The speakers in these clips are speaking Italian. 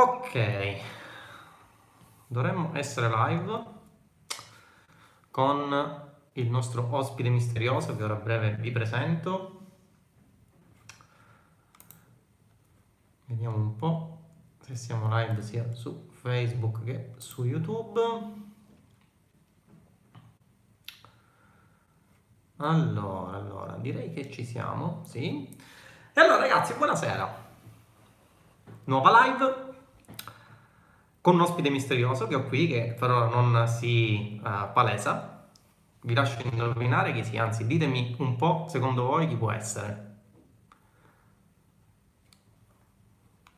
Ok, dovremmo essere live con il nostro ospite misterioso che ora a breve vi presento. Vediamo un po' se siamo live sia su Facebook che su YouTube. Allora, allora, direi che ci siamo, sì. E allora ragazzi, buonasera. Nuova live con un ospite misterioso che ho qui, che però non si uh, palesa. Vi lascio indovinare chi sia, anzi ditemi un po' secondo voi chi può essere.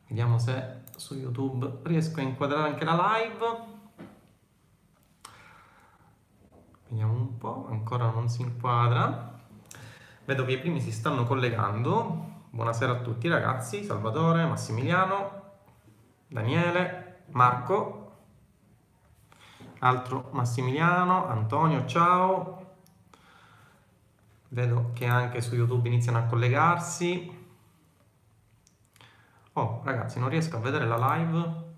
Vediamo se su YouTube riesco a inquadrare anche la live. Vediamo un po', ancora non si inquadra. Vedo che i primi si stanno collegando. Buonasera a tutti ragazzi, Salvatore, Massimiliano, Daniele, Marco, altro Massimiliano, Antonio, ciao. Vedo che anche su YouTube iniziano a collegarsi. Oh, ragazzi, non riesco a vedere la live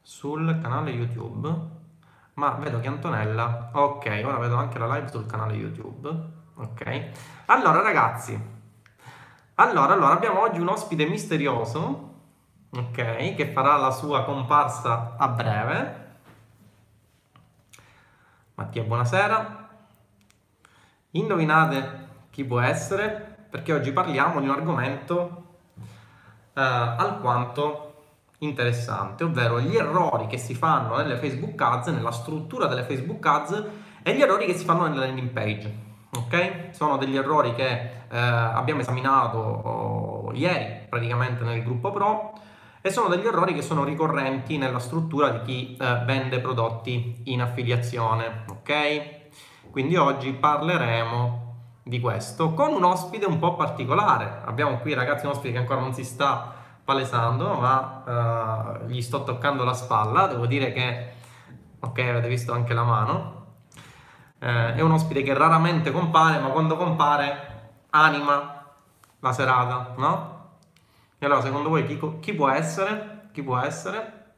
sul canale YouTube, ma vedo che Antonella... Ok, ora vedo anche la live sul canale YouTube. Ok. Allora, ragazzi, allora, allora abbiamo oggi un ospite misterioso ok, che farà la sua comparsa a breve. Mattia, buonasera. Indovinate chi può essere? Perché oggi parliamo di un argomento eh, alquanto interessante, ovvero gli errori che si fanno nelle Facebook Ads, nella struttura delle Facebook Ads e gli errori che si fanno nelle landing page. Ok? Sono degli errori che eh, abbiamo esaminato oh, ieri praticamente nel gruppo Pro e sono degli errori che sono ricorrenti nella struttura di chi eh, vende prodotti in affiliazione, ok? Quindi oggi parleremo di questo con un ospite un po' particolare. Abbiamo qui ragazzi un ospite che ancora non si sta palesando, ma uh, gli sto toccando la spalla, devo dire che ok, avete visto anche la mano. Eh, è un ospite che raramente compare, ma quando compare anima la serata, no? E allora, secondo voi chi, chi può essere? Chi può essere?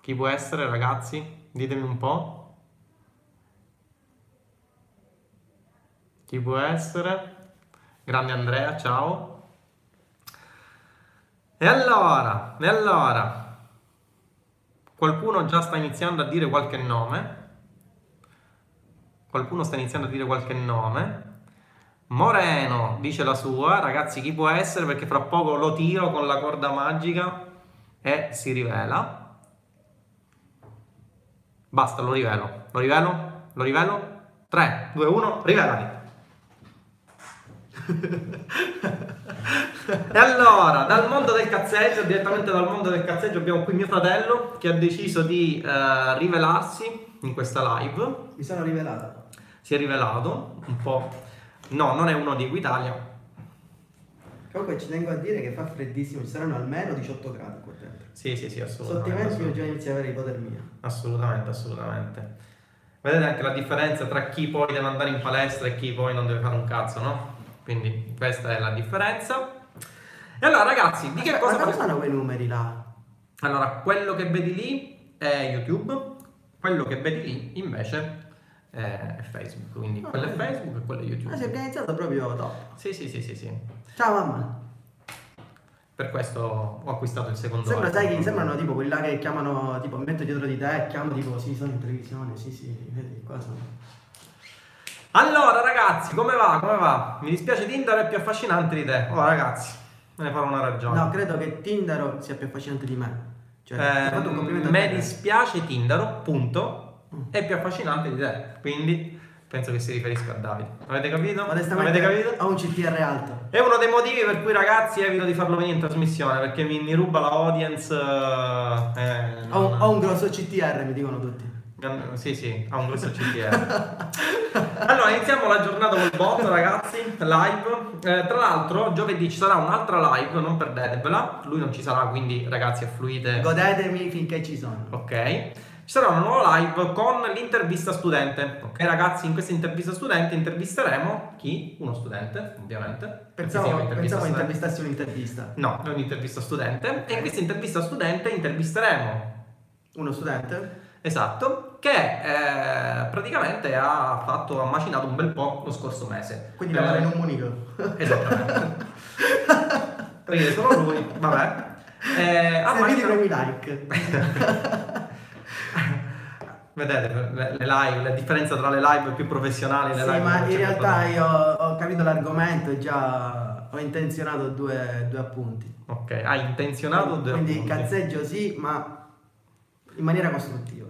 Chi può essere, ragazzi? Ditemi un po'. Chi può essere? Grande Andrea, ciao. E allora, e allora, qualcuno già sta iniziando a dire qualche nome? Qualcuno sta iniziando a dire qualche nome? Moreno dice la sua, ragazzi chi può essere perché fra poco lo tiro con la corda magica e si rivela. Basta, lo rivelo. Lo rivelo? Lo rivelo? 3, 2, 1, rivelati. e allora, dal mondo del cazzeggio, direttamente dal mondo del cazzeggio, abbiamo qui mio fratello che ha deciso di uh, rivelarsi in questa live. Mi sono rivelato. Si è rivelato un po' No, non è uno di Equitalia. Comunque ci tengo a dire che fa freddissimo, ci saranno almeno 18 gradi qua dentro. Sì, sì, sì, assolutamente. Sotto io già inizio a avere ipotermia. Assolutamente, assolutamente. Vedete anche la differenza tra chi poi deve andare in palestra e chi poi non deve fare un cazzo, no? Quindi questa è la differenza. E allora ragazzi, di che cosa... Ma cosa sono quei numeri là? Allora, quello che vedi lì è YouTube, quello che vedi lì invece è Facebook, quindi oh, quello è Facebook e quello è YouTube. Ah, si è organizzato proprio top. Sì, sì, sì, sì, sì. Ciao mamma. Per questo ho acquistato il secondo Sembra, sai che sembrano tipo quelli là che chiamano, tipo metto dietro di te e chiamo tipo sì, sono in televisione, sì, sì, vedi, qua sono. Allora ragazzi, come va? Come va? Mi dispiace Tinder è più affascinante di te. Oh ragazzi, me ne farò una ragione. No, credo che Tinder sia più affascinante di me. Cioè, eh, fatto un complimento me dispiace Tinder, punto è più affascinante di te. Quindi penso che si riferisca a Davide. Avete capito? Avete capito? Ho un CTR alto. È uno dei motivi per cui ragazzi evito di farlo venire in trasmissione perché mi, mi ruba la audience. Eh, non... ho, ho, un grosso CTR, mi dicono tutti. Sì, sì, ha un grosso CTR. allora, iniziamo la giornata col bot, ragazzi, live. Eh, tra l'altro, giovedì ci sarà un'altra live, non perdetevela. Lui non ci sarà, quindi ragazzi, affluite. Godetemi finché ci sono. Ok. Ci sarà una nuova live con l'intervista studente. Ok ragazzi, in questa intervista studente intervisteremo chi? Uno studente, ovviamente. Pensavo, intervista pensavo intervistassi un'intervista. No, è un'intervista studente. E in questa intervista studente intervisteremo Uno studente? Esatto, che eh, praticamente ha fatto, ha macinato un bel po' lo scorso mese. Quindi lavora in un munico. Esattamente. Perché sono lui, vabbè. Eh, Serviti macinato- premi like. Vedete le, le live, la differenza tra le live più professionali e le Sì, live ma in realtà io ho capito l'argomento e già ho intenzionato due, due appunti. Ok, hai intenzionato due Quindi appunti. cazzeggio sì, ma in maniera costruttiva.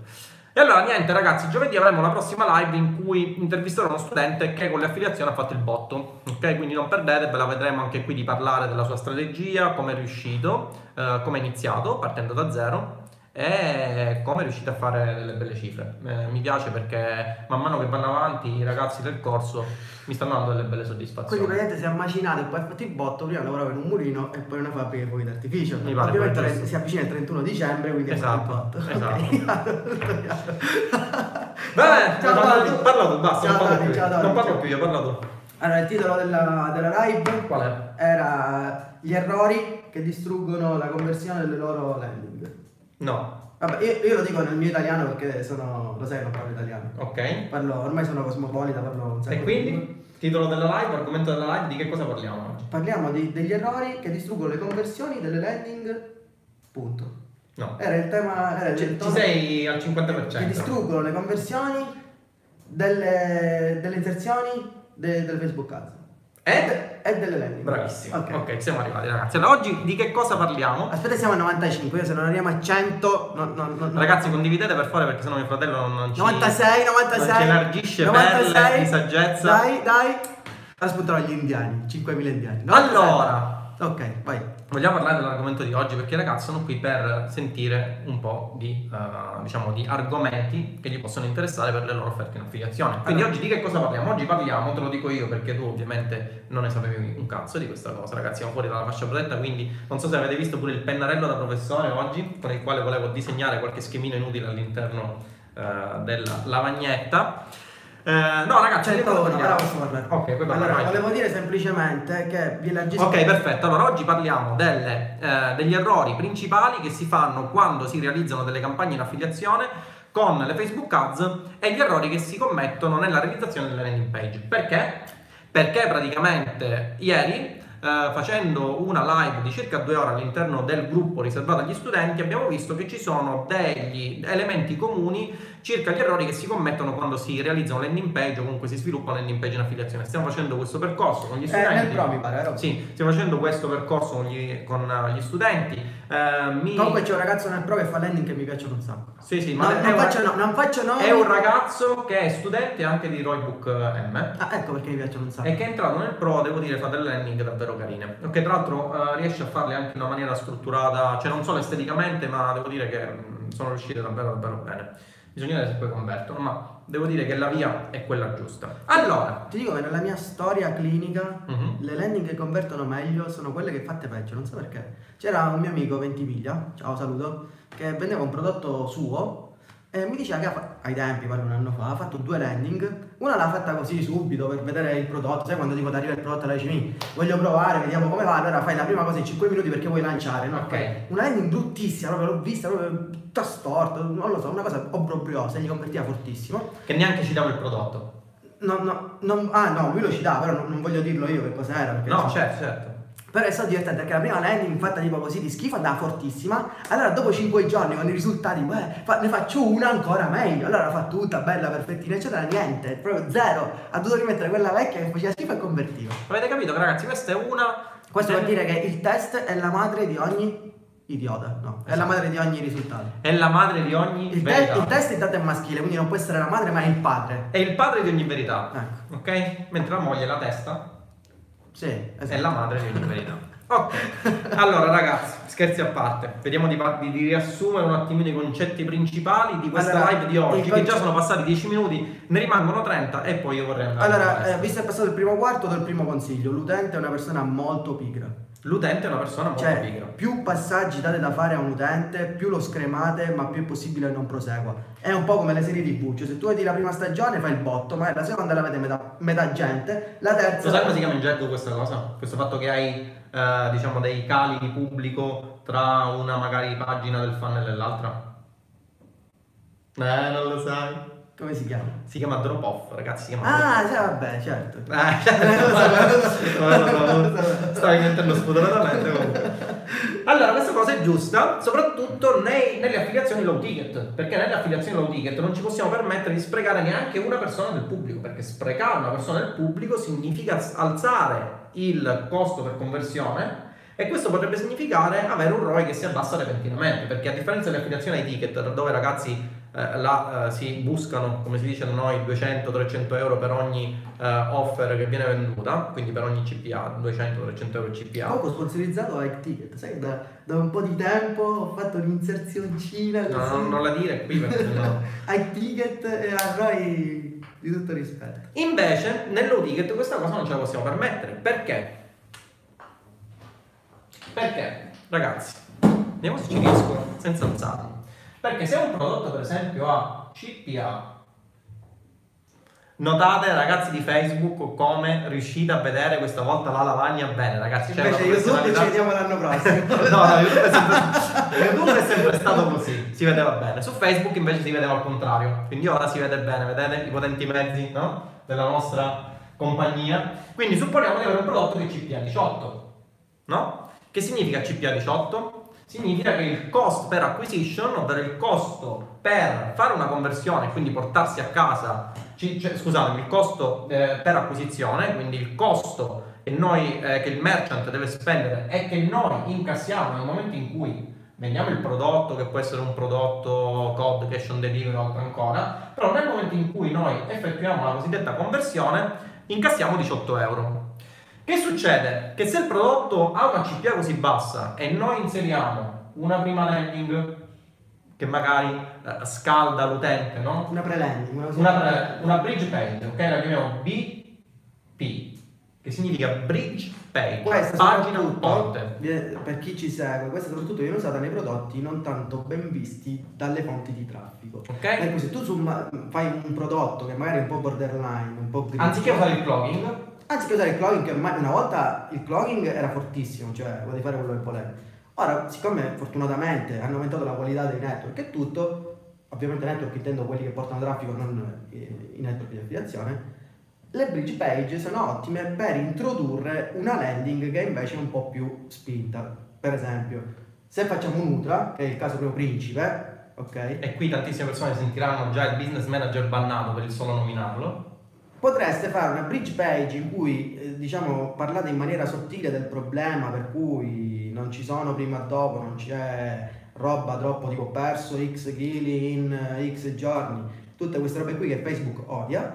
E allora niente ragazzi, giovedì avremo la prossima live in cui intervisterò uno studente che con le affiliazioni ha fatto il botto, ok? Quindi non perdetevela, vedremo anche qui di parlare della sua strategia, come è riuscito, eh, come è iniziato partendo da zero e come è riuscito a fare delle belle cifre. Eh, mi piace perché man mano che vanno avanti i ragazzi del corso mi stanno dando delle belle Quindi soddisfazioni. praticamente si è macinato e poi ha fatto il botto, prima lavorava in un mulino e poi in una fabbrica di fuochi d'artificio. Mi pare Ovviamente si avvicina il 31 dicembre, quindi Esatto, fatto il botto. esatto. Beh, Ciao, parla Tony. tu, parla tu, basta, Ciao, non parlo più ciao. Non parlo più io, parla tu. Allora, il titolo della, della live Qual è? era Gli errori che distruggono la conversione delle loro landing. No, Vabbè, io, io lo dico nel mio italiano perché sono, lo sai che non parlo italiano. ok. Parlo, ormai sono cosmopolita, parlo un sacco E di quindi, lingue. titolo della live, argomento della live, di che cosa parliamo oggi? Parliamo di- degli errori che distruggono le conversioni delle landing. Punto. No. Era il tema. Era il Ci, sei al Che 50%. distruggono le conversioni delle, delle inserzioni de- del Facebook Ads. Eh? E delle landing. Bravissimo. Ok. ok, siamo arrivati ragazzi. Allora, oggi di che cosa parliamo? Aspetta, siamo a 95. Io se non arriviamo a 100. No, no, no, no. Ragazzi, condividete per favore perché sennò mio fratello non, non ci... 96, 96. non ci elargisce perle di saggezza. Dai, dai. Ora spuntano gli indiani, 5.000 indiani. Allora, Ok, vai. Vogliamo parlare dell'argomento di oggi perché i ragazzi sono qui per sentire un po' di, eh, diciamo, di argomenti che gli possono interessare per le loro offerte in affiliazione. Quindi Allora. oggi di che cosa parliamo? Oggi parliamo, te lo dico io perché tu ovviamente non ne sapevi un cazzo di questa cosa, ragazzi, siamo fuori dalla fascia protetta, quindi non so se avete visto pure il pennarello da professore oggi, con il quale volevo disegnare qualche schemino inutile all'interno eh, della lavagnetta. Eh, no ragazzi, di che cosa 101, parliamo? ora posso parlare. Ok, parlare, Allora, vai. volevo dire semplicemente che vi elargisco. Ok, perfetto. Allora, oggi parliamo delle, eh, degli errori principali che si fanno quando si realizzano delle campagne in affiliazione con le Facebook Ads e gli errori che si commettono nella realizzazione delle landing page. Perché? Perché praticamente ieri, eh, facendo una live di circa due ore all'interno del gruppo riservato agli studenti, abbiamo visto che ci sono degli elementi comuni circa gli errori che si commettono quando si realizzano landing page o comunque si sviluppano landing page in affiliazione. Stiamo facendo questo percorso con gli Eh, studenti. mi pare? Sì, stiamo facendo questo percorso con gli, con, eh, gli studenti. Eh, mi- Comunque c'è un ragazzo nel pro che fa landing che mi piacciono un sacco. Sì, sì, No, ma è, non, un, faccio, no, non faccio nomi. è un ragazzo che è studente anche di Roybook M Ah, ecco perché mi piacciono un sacco. e che è entrato nel pro, devo dire, fa delle landing davvero carine. Ok, tra l'altro eh, riesce a farle anche in una maniera strutturata, cioè non solo esteticamente, ma devo dire che mm, sono riuscite davvero davvero bene. Bisogna vedere se poi convertono, ma devo dire che la via è quella giusta. Allora, Ti dico che nella mia storia clinica mhm, le landing che convertono meglio sono quelle che fatte peggio, non so perché. C'era un mio amico Ventimiglia, ciao saluto, che vendeva un prodotto suo e mi diceva che fa- ai tempi, parlo un anno fa, ha fatto due landing. Una l'ha fatta così subito per vedere il prodotto, sai quando tipo ti arriva il prodotto e dici "Mi, voglio provare, vediamo come va, allora fai la prima cosa in 5 minuti perché vuoi lanciare, no? Ok. Una landing bruttissima, proprio l'ho vista, proprio tutta storta, non lo so, una cosa obbrobriosa, gli convertiva fortissimo. che neanche ci dava il prodotto. No, no, non- ah no, lui lo citava, però non, non voglio dirlo io che cos'era. Perché No, so- certo, certo. Però è stato divertente perché la prima landing fatta tipo così di schifo andava fortissima. Allora dopo 5 giorni con i risultati, beh, fa- ne faccio una ancora meglio. Allora la fa tutta bella, perfettina, eccetera, niente, proprio zero. Ha dovuto rimettere quella vecchia che faceva schifo e convertiva. Avete capito, ragazzi? Questa è una. Questo vuol dire che il test è la madre di ogni idiota, no, è la Esatto. madre di ogni risultato. È la madre di ogni Il, te- verità. il test intanto è maschile, quindi non può essere la madre, ma è il padre. È il padre di ogni verità. Ecco, Ok? Mentre la moglie è la testa sì, è esatto. la madre di verità. Ok. Allora, ragazzi, scherzi a parte. Vediamo di, di- di riassumere un attimino i concetti principali di questa Allora, live di oggi, che già sono passati 10 minuti, ne rimangono 30 e poi io vorrei andare. Allora, eh, visto che è passato il primo quarto, do il primo consiglio. L'utente è una persona molto pigra. L'utente è una persona molto Cioè, pigra. più passaggi date da fare a un utente, più lo scremate, ma più è possibile che non prosegua. È un po' come le serie TV, cioè se tu vedi la prima stagione fai il botto, ma la seconda la vede metà, metà gente, la terza... Lo sai come si chiama in gergo questa cosa? Questo fatto che hai, eh, diciamo, dei cali di pubblico tra una magari pagina del funnel e l'altra? Eh, non lo sai. Come si chiama? Si chiama drop off, ragazzi, si chiama Ah, sì, vabbè, certo. Eh, Stavi mettendo spudoratamente comunque. Allora, questa cosa è giusta, soprattutto nei- nelle affiliazioni low ticket, perché nelle affiliazioni low ticket non ci possiamo permettere di sprecare neanche una persona del pubblico, perché sprecare una persona del pubblico significa alzare il costo per conversione e questo potrebbe significare avere un ROI che si abbassa repentinamente, perché a differenza delle affiliazioni ai ticket, dove ragazzi eh, là, eh, si buscano, come si dice da noi, 200-300 euro per ogni eh, offer che viene venduta, quindi per ogni CPA, 200-300 euro CPA. Poco sponsorizzato a Ticket, sai che da, da un po' di tempo ho fatto un'inserzioncina No, non, non la dire qui perché no. Ticket e a Roy di tutto rispetto. Invece, nell'low ticket questa cosa non ce la possiamo permettere. Perché? Perché, ragazzi, vediamo se ci riesco senza alzarmi. Perché se un prodotto, per esempio, ha CPA, notate ragazzi di Facebook come riuscite a vedere questa volta la lavagna bene, ragazzi. c'è Invece una YouTube ci vediamo l'anno prossimo. no, no, YouTube è, sempre, YouTube è sempre stato così, si vedeva bene. Su Facebook invece si vedeva al contrario. Quindi ora si vede bene, vedete i potenti mezzi no? della nostra compagnia. Quindi supponiamo di avere un prodotto che CPA 18, no? Che significa CPA 18? Significa che il cost per acquisition, ovvero il costo per fare una conversione, quindi portarsi a casa, ci- cioè, scusatemi, il costo eh, per acquisizione, quindi il costo che, noi, eh, che il merchant deve spendere e che noi incassiamo nel momento in cui vendiamo il prodotto, che può essere un prodotto COD, cash on delivery o altro ancora, però nel momento in cui noi effettuiamo la cosiddetta conversione, incassiamo 18 euro. Che succede? Che se il prodotto ha una CPA così bassa e noi inseriamo una prima landing che magari eh, scalda l'utente, no? Una pre-landing, una, Una, pre- una bridge page, ok? La chiamiamo BP, che significa bridge page, Questa pagina soprattutto, ponte. per chi ci segue, questa soprattutto viene usata nei prodotti non tanto ben visti dalle fonti di traffico. Ok? Per cui se tu fai un prodotto che magari è un po' borderline, un po' grigio, Anziché usare il plugin, anziché usare il clogging, che una volta il clogging era fortissimo, cioè potevi fare quello che volevi. Ora, siccome fortunatamente hanno aumentato la qualità dei network e tutto, ovviamente network intendo quelli che portano traffico, non eh, i network di affiliazione, le bridge page sono ottime per introdurre una landing che invece è un po' più spinta. Per esempio, se facciamo un Ultra, che è il caso proprio principe, ok? e qui tantissime persone sentiranno già il business manager bannato per il solo nominarlo. Potreste fare una bridge page in cui eh, diciamo parlate in maniera sottile del problema per cui non ci sono prima e dopo, non c'è roba troppo tipo perso x chili in eh, x giorni, tutte queste robe qui che Facebook odia,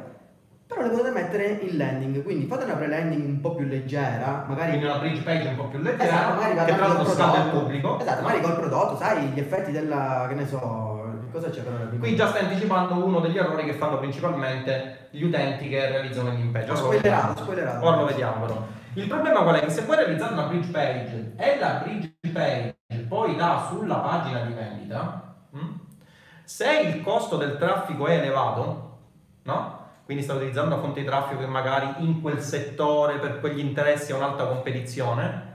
però le potete mettere in landing, quindi fate una pre-landing un po' più leggera, magari Quindi una bridge page un po' più leggera, Esatto, magari che tra l'altro il prodotto. pubblico. Esatto, magari col prodotto, sai gli effetti della, che ne so, cosa c'è per Qui già stai anticipando uno degli errori che fanno principalmente gli utenti che realizzano landing page. Ora spoilerato, spoilerato. Ora lo vediamo però. Il problema qual è? Che se voi realizzate una bridge page e la bridge page poi dà sulla pagina di vendita, mh, se il costo del traffico è elevato, no? Quindi sta utilizzando una fonte di traffico che magari in quel settore per quegli interessi ha un'alta competizione,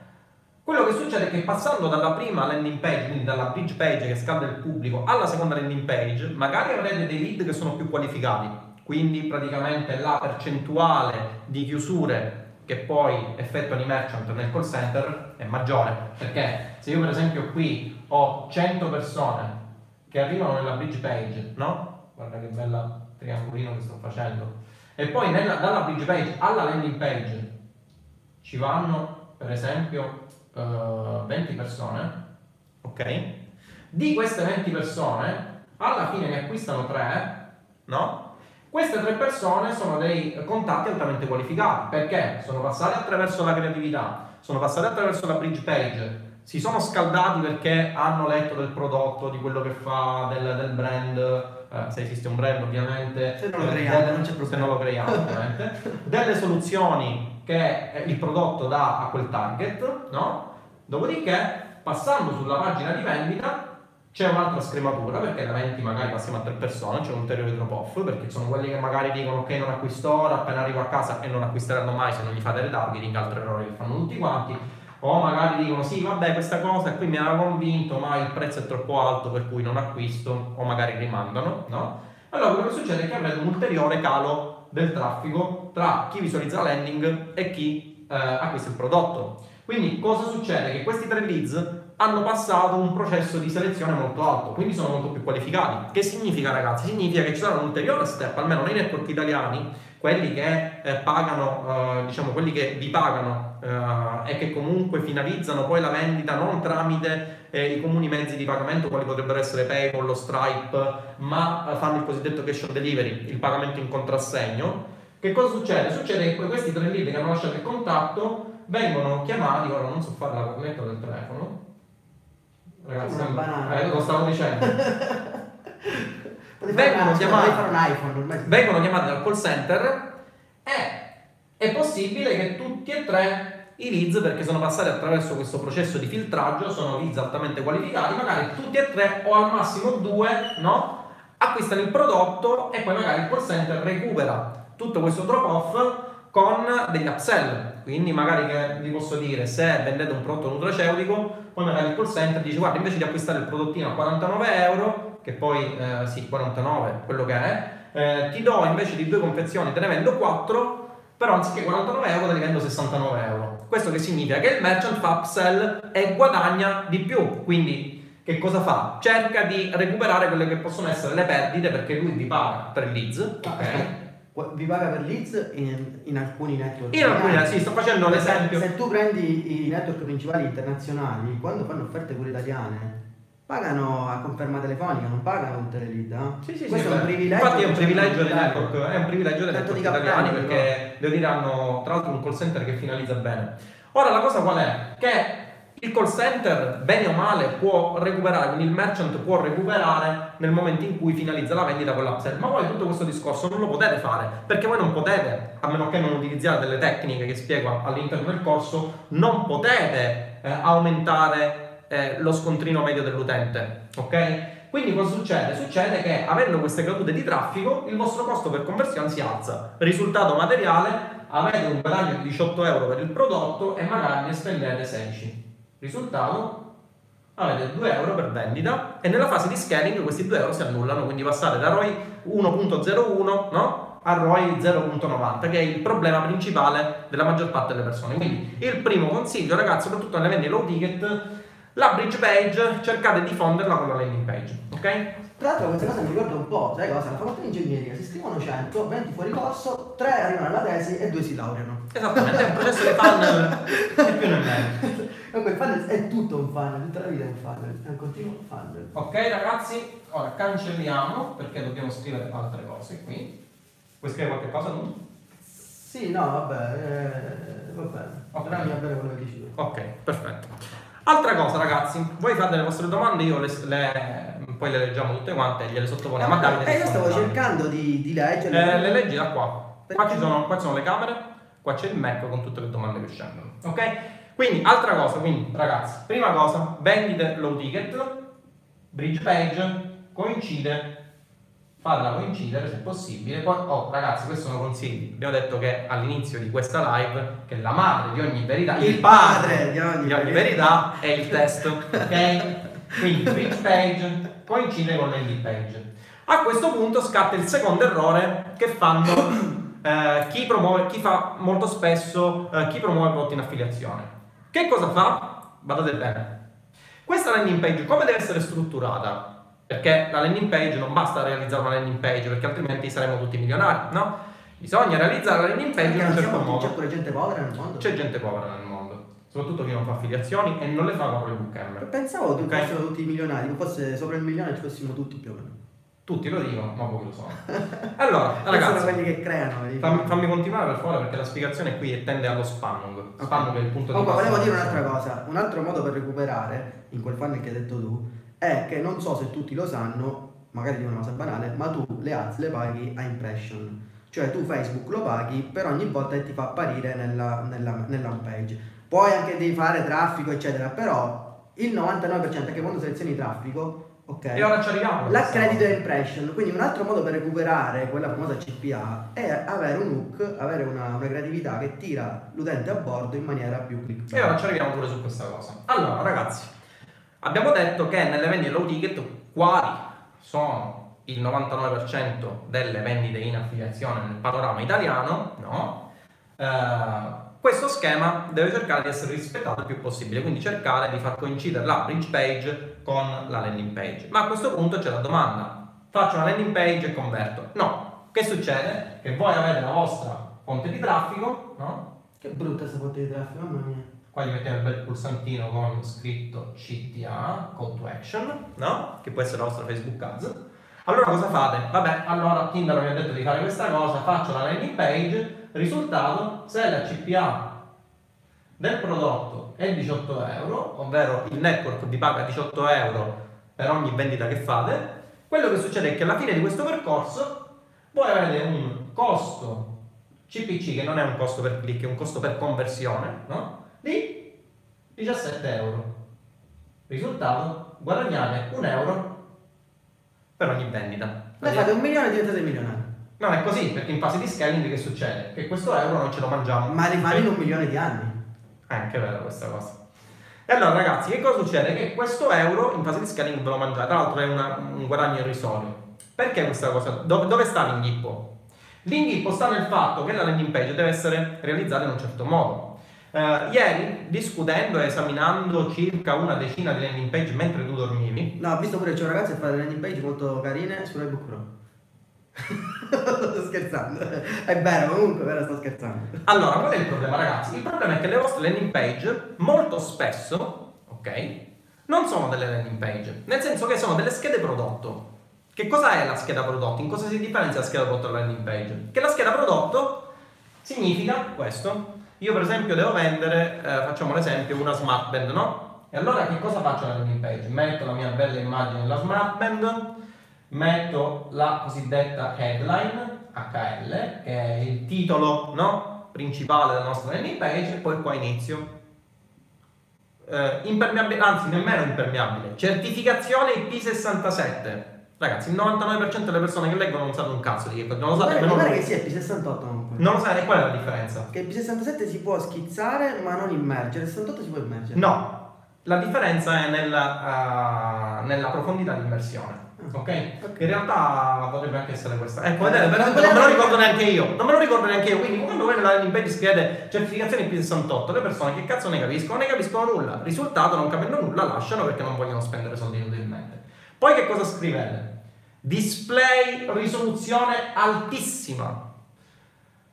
quello che succede è che passando dalla prima landing page, quindi dalla bridge page che scalda il pubblico, alla seconda landing page, magari avrete dei lead che sono più qualificati. Quindi praticamente la percentuale di chiusure che poi effettuano i merchant nel call center è maggiore. Perché se io per esempio qui ho 100 persone che arrivano nella bridge page, no? Guarda che bella triangolino che sto facendo. E poi nella- dalla bridge page alla landing page ci vanno per esempio eh, 20 persone, ok? Di queste 20 persone, alla fine ne acquistano 3, no? Queste tre persone sono dei contatti altamente qualificati perché sono passati attraverso la creatività, sono passati attraverso la bridge page, si sono scaldati perché hanno letto del prodotto, di quello che fa, del, del brand, eh, se esiste un brand ovviamente, Se non lo eh, creiamo, delle- non c'è se problema. non lo creiamo ovviamente, delle soluzioni che il prodotto dà a quel target, no? Dopodiché, passando sulla pagina di vendita, c'è un'altra scrematura perché da 20 magari passiamo a 3 persone, c'è un ulteriore drop off perché sono quelli che magari dicono ok non acquisto ora, appena arrivo a casa e non acquisteranno mai se non gli fate retargeting, altro errore che fanno tutti quanti. O magari dicono sì vabbè questa cosa qui mi aveva convinto ma il prezzo è troppo alto per cui non acquisto o magari rimandano, no? Allora quello che succede è che avrete un ulteriore calo del traffico tra chi visualizza la landing e chi eh, acquista il prodotto. Quindi cosa succede? Che questi tre leads hanno passato un processo di selezione molto alto, quindi sono molto più qualificati. Che significa ragazzi? Significa che ci sarà un ulteriore step, almeno nei network italiani, quelli che eh, pagano, eh, diciamo quelli che vi pagano eh, e che comunque finalizzano poi la vendita non tramite eh, i comuni mezzi di pagamento, quali potrebbero essere PayPal o Stripe, ma eh, fanno il cosiddetto cash on delivery, il pagamento in contrassegno. Che cosa succede? Succede che questi tre lead che hanno lasciato il contatto vengono chiamati, ora non so fare la cornetta del telefono, Ragazzi, una banana. Eh, lo stavo dicendo. vengono, chiamati, iPhone, vengono chiamati dal call center e è possibile che tutti e tre i leads, perché sono passati attraverso questo processo di filtraggio, sono leads altamente qualificati, magari tutti e tre o al massimo due, no? Acquistano il prodotto e poi magari il call center recupera tutto questo drop off con degli upsell. Quindi magari che vi posso dire, se vendete un prodotto nutraceutico, poi magari il call center dice guarda invece di acquistare il prodottino a 49 euro, che poi eh, sì 49 quello che è, eh, ti do invece di due confezioni, te ne vendo 4, però anziché 49 euro ne vendo 69 euro. Questo che significa? Che il merchant fa upsell e guadagna di più, quindi che cosa fa? Cerca di recuperare quelle che possono essere le perdite perché lui vi paga per leads, ok? vi paga per leads in, in alcuni network. In alcuni, sì, sto facendo l'esempio. Se, se tu prendi i network principali internazionali, quando fanno offerte pure italiane, pagano a conferma telefonica, non pagano tutte le lead. No? Sì, sì, Questo sì, è un privilegio. Infatti è un privilegio dei network, è un privilegio dei network italiani perché devo dire hanno tra l'altro un call center che finalizza bene. Ora la cosa qual è? Che il call center, bene o male, può recuperare, quindi il merchant può recuperare nel momento in cui finalizza la vendita con l'upsell. Ma voi tutto questo discorso non lo potete fare, perché voi non potete, a meno che non utilizzate delle tecniche che spiego all'interno del corso, non potete eh, aumentare eh, lo scontrino medio dell'utente, ok? Quindi cosa succede? Succede che avendo queste cadute di traffico il vostro costo per conversione si alza. Risultato materiale, avete un guadagno di 18 euro per il prodotto e magari ne spendete 16. Risultato, avete 2 euro per vendita e nella fase di scaling questi 2 euro si annullano, quindi passate da ROI 1.01 no? a ROI 0.90, che è il problema principale della maggior parte delle persone. Quindi il primo consiglio, ragazzi, soprattutto nelle vendite low ticket, la bridge page cercate di fonderla con la landing page, ok? Tra l'altro questa cosa mi ricorda un po', sai cosa? La facoltà di ingegneria, si scrivono 100, 20 fuori corso, 3 arrivano alla tesi e 2 si laureano. Esattamente, è un processo di funnel e più nemmeno. Comunque il funnel è tutto un funnel, tutta la vita è un funnel, è un continuo funnel. Ok ragazzi, ora cancelliamo perché dobbiamo scrivere altre cose qui. Vuoi scrivere qualche cosa tu? Sì, no, vabbè, eh, va bene. Okay. Però mi va bene quello che dici tu. Ok, perfetto. Altra cosa ragazzi, voi fate le vostre domande, io le, le, poi le leggiamo tutte quante e gliele sottoponiamo a Davide. Eh, io stavo cercando di, di leggere. Eh, le leggi da qua. Qua ci, sono, qua ci sono le camere, qua c'è il Mac con tutte le domande che scendono. Ok? Quindi, altra cosa, quindi ragazzi, prima cosa, vendite low ticket, bridge page, coincide farla coincidere se possibile. Poi, oh, ragazzi, questi sono consigli. Abbiamo detto che all'inizio di questa live che la madre di ogni verità, il, il padre, di ogni, di ogni verità è il testo, ok? Quindi bridge page coincide con l'ending page. A questo punto scatta il secondo errore che fanno eh, chi, promuove, chi fa molto spesso eh, chi promuove prodotti in affiliazione. Che cosa fa? Badate bene. Questa landing page come deve essere strutturata? Perché la landing page non basta realizzare una landing page perché altrimenti saremo tutti milionari, no? Bisogna realizzare la landing page in un certo modo. C'è pure gente povera nel mondo. C'è gente povera nel mondo, soprattutto chi non fa affiliazioni e non le fa con le bookhammer. Pensavo che okay. fossero tutti milionari, che fosse sopra il milione ci fossimo tutti più o meno. Tutti lo dicono, ma pochi lo sono. Allora, ragazzi, sono quelli che creano. Fammi, fammi, continuare per favore perché la spiegazione qui tende allo spamming. Spamming okay. è il punto di Comunque, volevo dire un'altra cosa. Un altro modo per recuperare, in quel funnel che hai detto tu, è che non so se tutti lo sanno, magari di una cosa banale, ma tu le ads le paghi a impression. Cioè tu Facebook lo paghi per ogni volta che ti fa apparire nella, nella, nella home page. Poi anche devi fare traffico, eccetera, però il 99% anche quando selezioni traffico Ok. E ora ci arriviamo. L'accredito impression, quindi un altro modo per recuperare quella famosa CPA è avere un hook, avere una, una creatività che tira l'utente a bordo in maniera più click. E ora ci arriviamo pure su questa cosa. Allora, ragazzi, abbiamo detto che nelle vendite low ticket quali sono il 99% delle vendite in affiliazione nel panorama italiano, no? Eh, questo schema deve cercare di essere rispettato il più possibile, quindi cercare di far coincidere la bridge page con la landing page. Ma a questo punto c'è la domanda, faccio una landing page e converto? No, che succede? Che voi avete la vostra fonte di traffico, no? Che brutta questa fonte di traffico, mamma mia. Qua gli mettiamo il bel pulsantino con scritto CTA, call to action, no? Che può essere la vostra Facebook Ads. Allora cosa fate? Vabbè, allora Tinder mi ha detto di fare questa cosa, faccio la landing page, Risultato, se la CPA del prodotto è 18 euro, ovvero il network vi paga 18 euro per ogni vendita che fate, quello che succede è che alla fine di questo percorso voi avete un costo CPC, che non è un costo per click, è un costo per conversione, no? Di 17 euro. Risultato, guadagnate un euro per ogni vendita. Beh, fate un milione e diventate milionari. Non è così, perché in fase di scaling che succede? Che questo euro non ce lo mangiamo. Ma rimane in un milione di anni. È anche vero questa cosa. E allora ragazzi, che cosa succede? Che questo euro in fase di scaling ve lo mangiate, tra l'altro è una, un guadagno irrisorio. Perché questa cosa? Dove, dove sta l'inghippo? L'inghippo sta nel fatto che la landing page deve essere realizzata in un certo modo. Uh, ieri, discutendo e esaminando circa una decina di landing page mentre tu dormivi. No, ho visto pure c'è un ragazzo che fa delle landing page molto carine sull'ebook Pro sto scherzando. È vero, comunque, però sto scherzando. Allora, qual è il problema, ragazzi? Il problema è che le vostre landing page molto spesso, ok, non sono delle landing page, nel senso che sono delle schede prodotto. Che cosa è la scheda prodotto? In cosa si differenzia la scheda prodotto dalla landing page? Che la scheda prodotto significa questo. Io per esempio devo vendere, eh, facciamo l'esempio, una smart band, no? E allora che cosa faccio nella landing page? Metto la mia bella immagine della smart band, metto la cosiddetta headline HL, che è il titolo no? principale della nostra landing page, e poi qua inizio. Eh, impermeabile, anzi nemmeno impermeabile, certificazione IP67. Ragazzi, il 99% delle persone che leggono non sanno un cazzo di che cosa. Non lo sanno. Non che sia IP68 comunque. Non lo sai, e qual è la differenza? Che IP67 si può schizzare ma non immergere, il 68 si può immergere. No, la differenza è nella, uh, nella profondità di immersione. Okay? ok? In realtà potrebbe anche essere questa. Ecco, vedete, non me lo ricordo neanche io. Non me lo ricordo neanche io. Quindi quando voi nella landing scrivete certificazione P68, le persone che cazzo ne capiscono? Ne capiscono nulla. Risultato, non capendo nulla, lasciano perché non vogliono spendere soldi inutilmente. Poi che cosa scrivete? Display risoluzione altissima.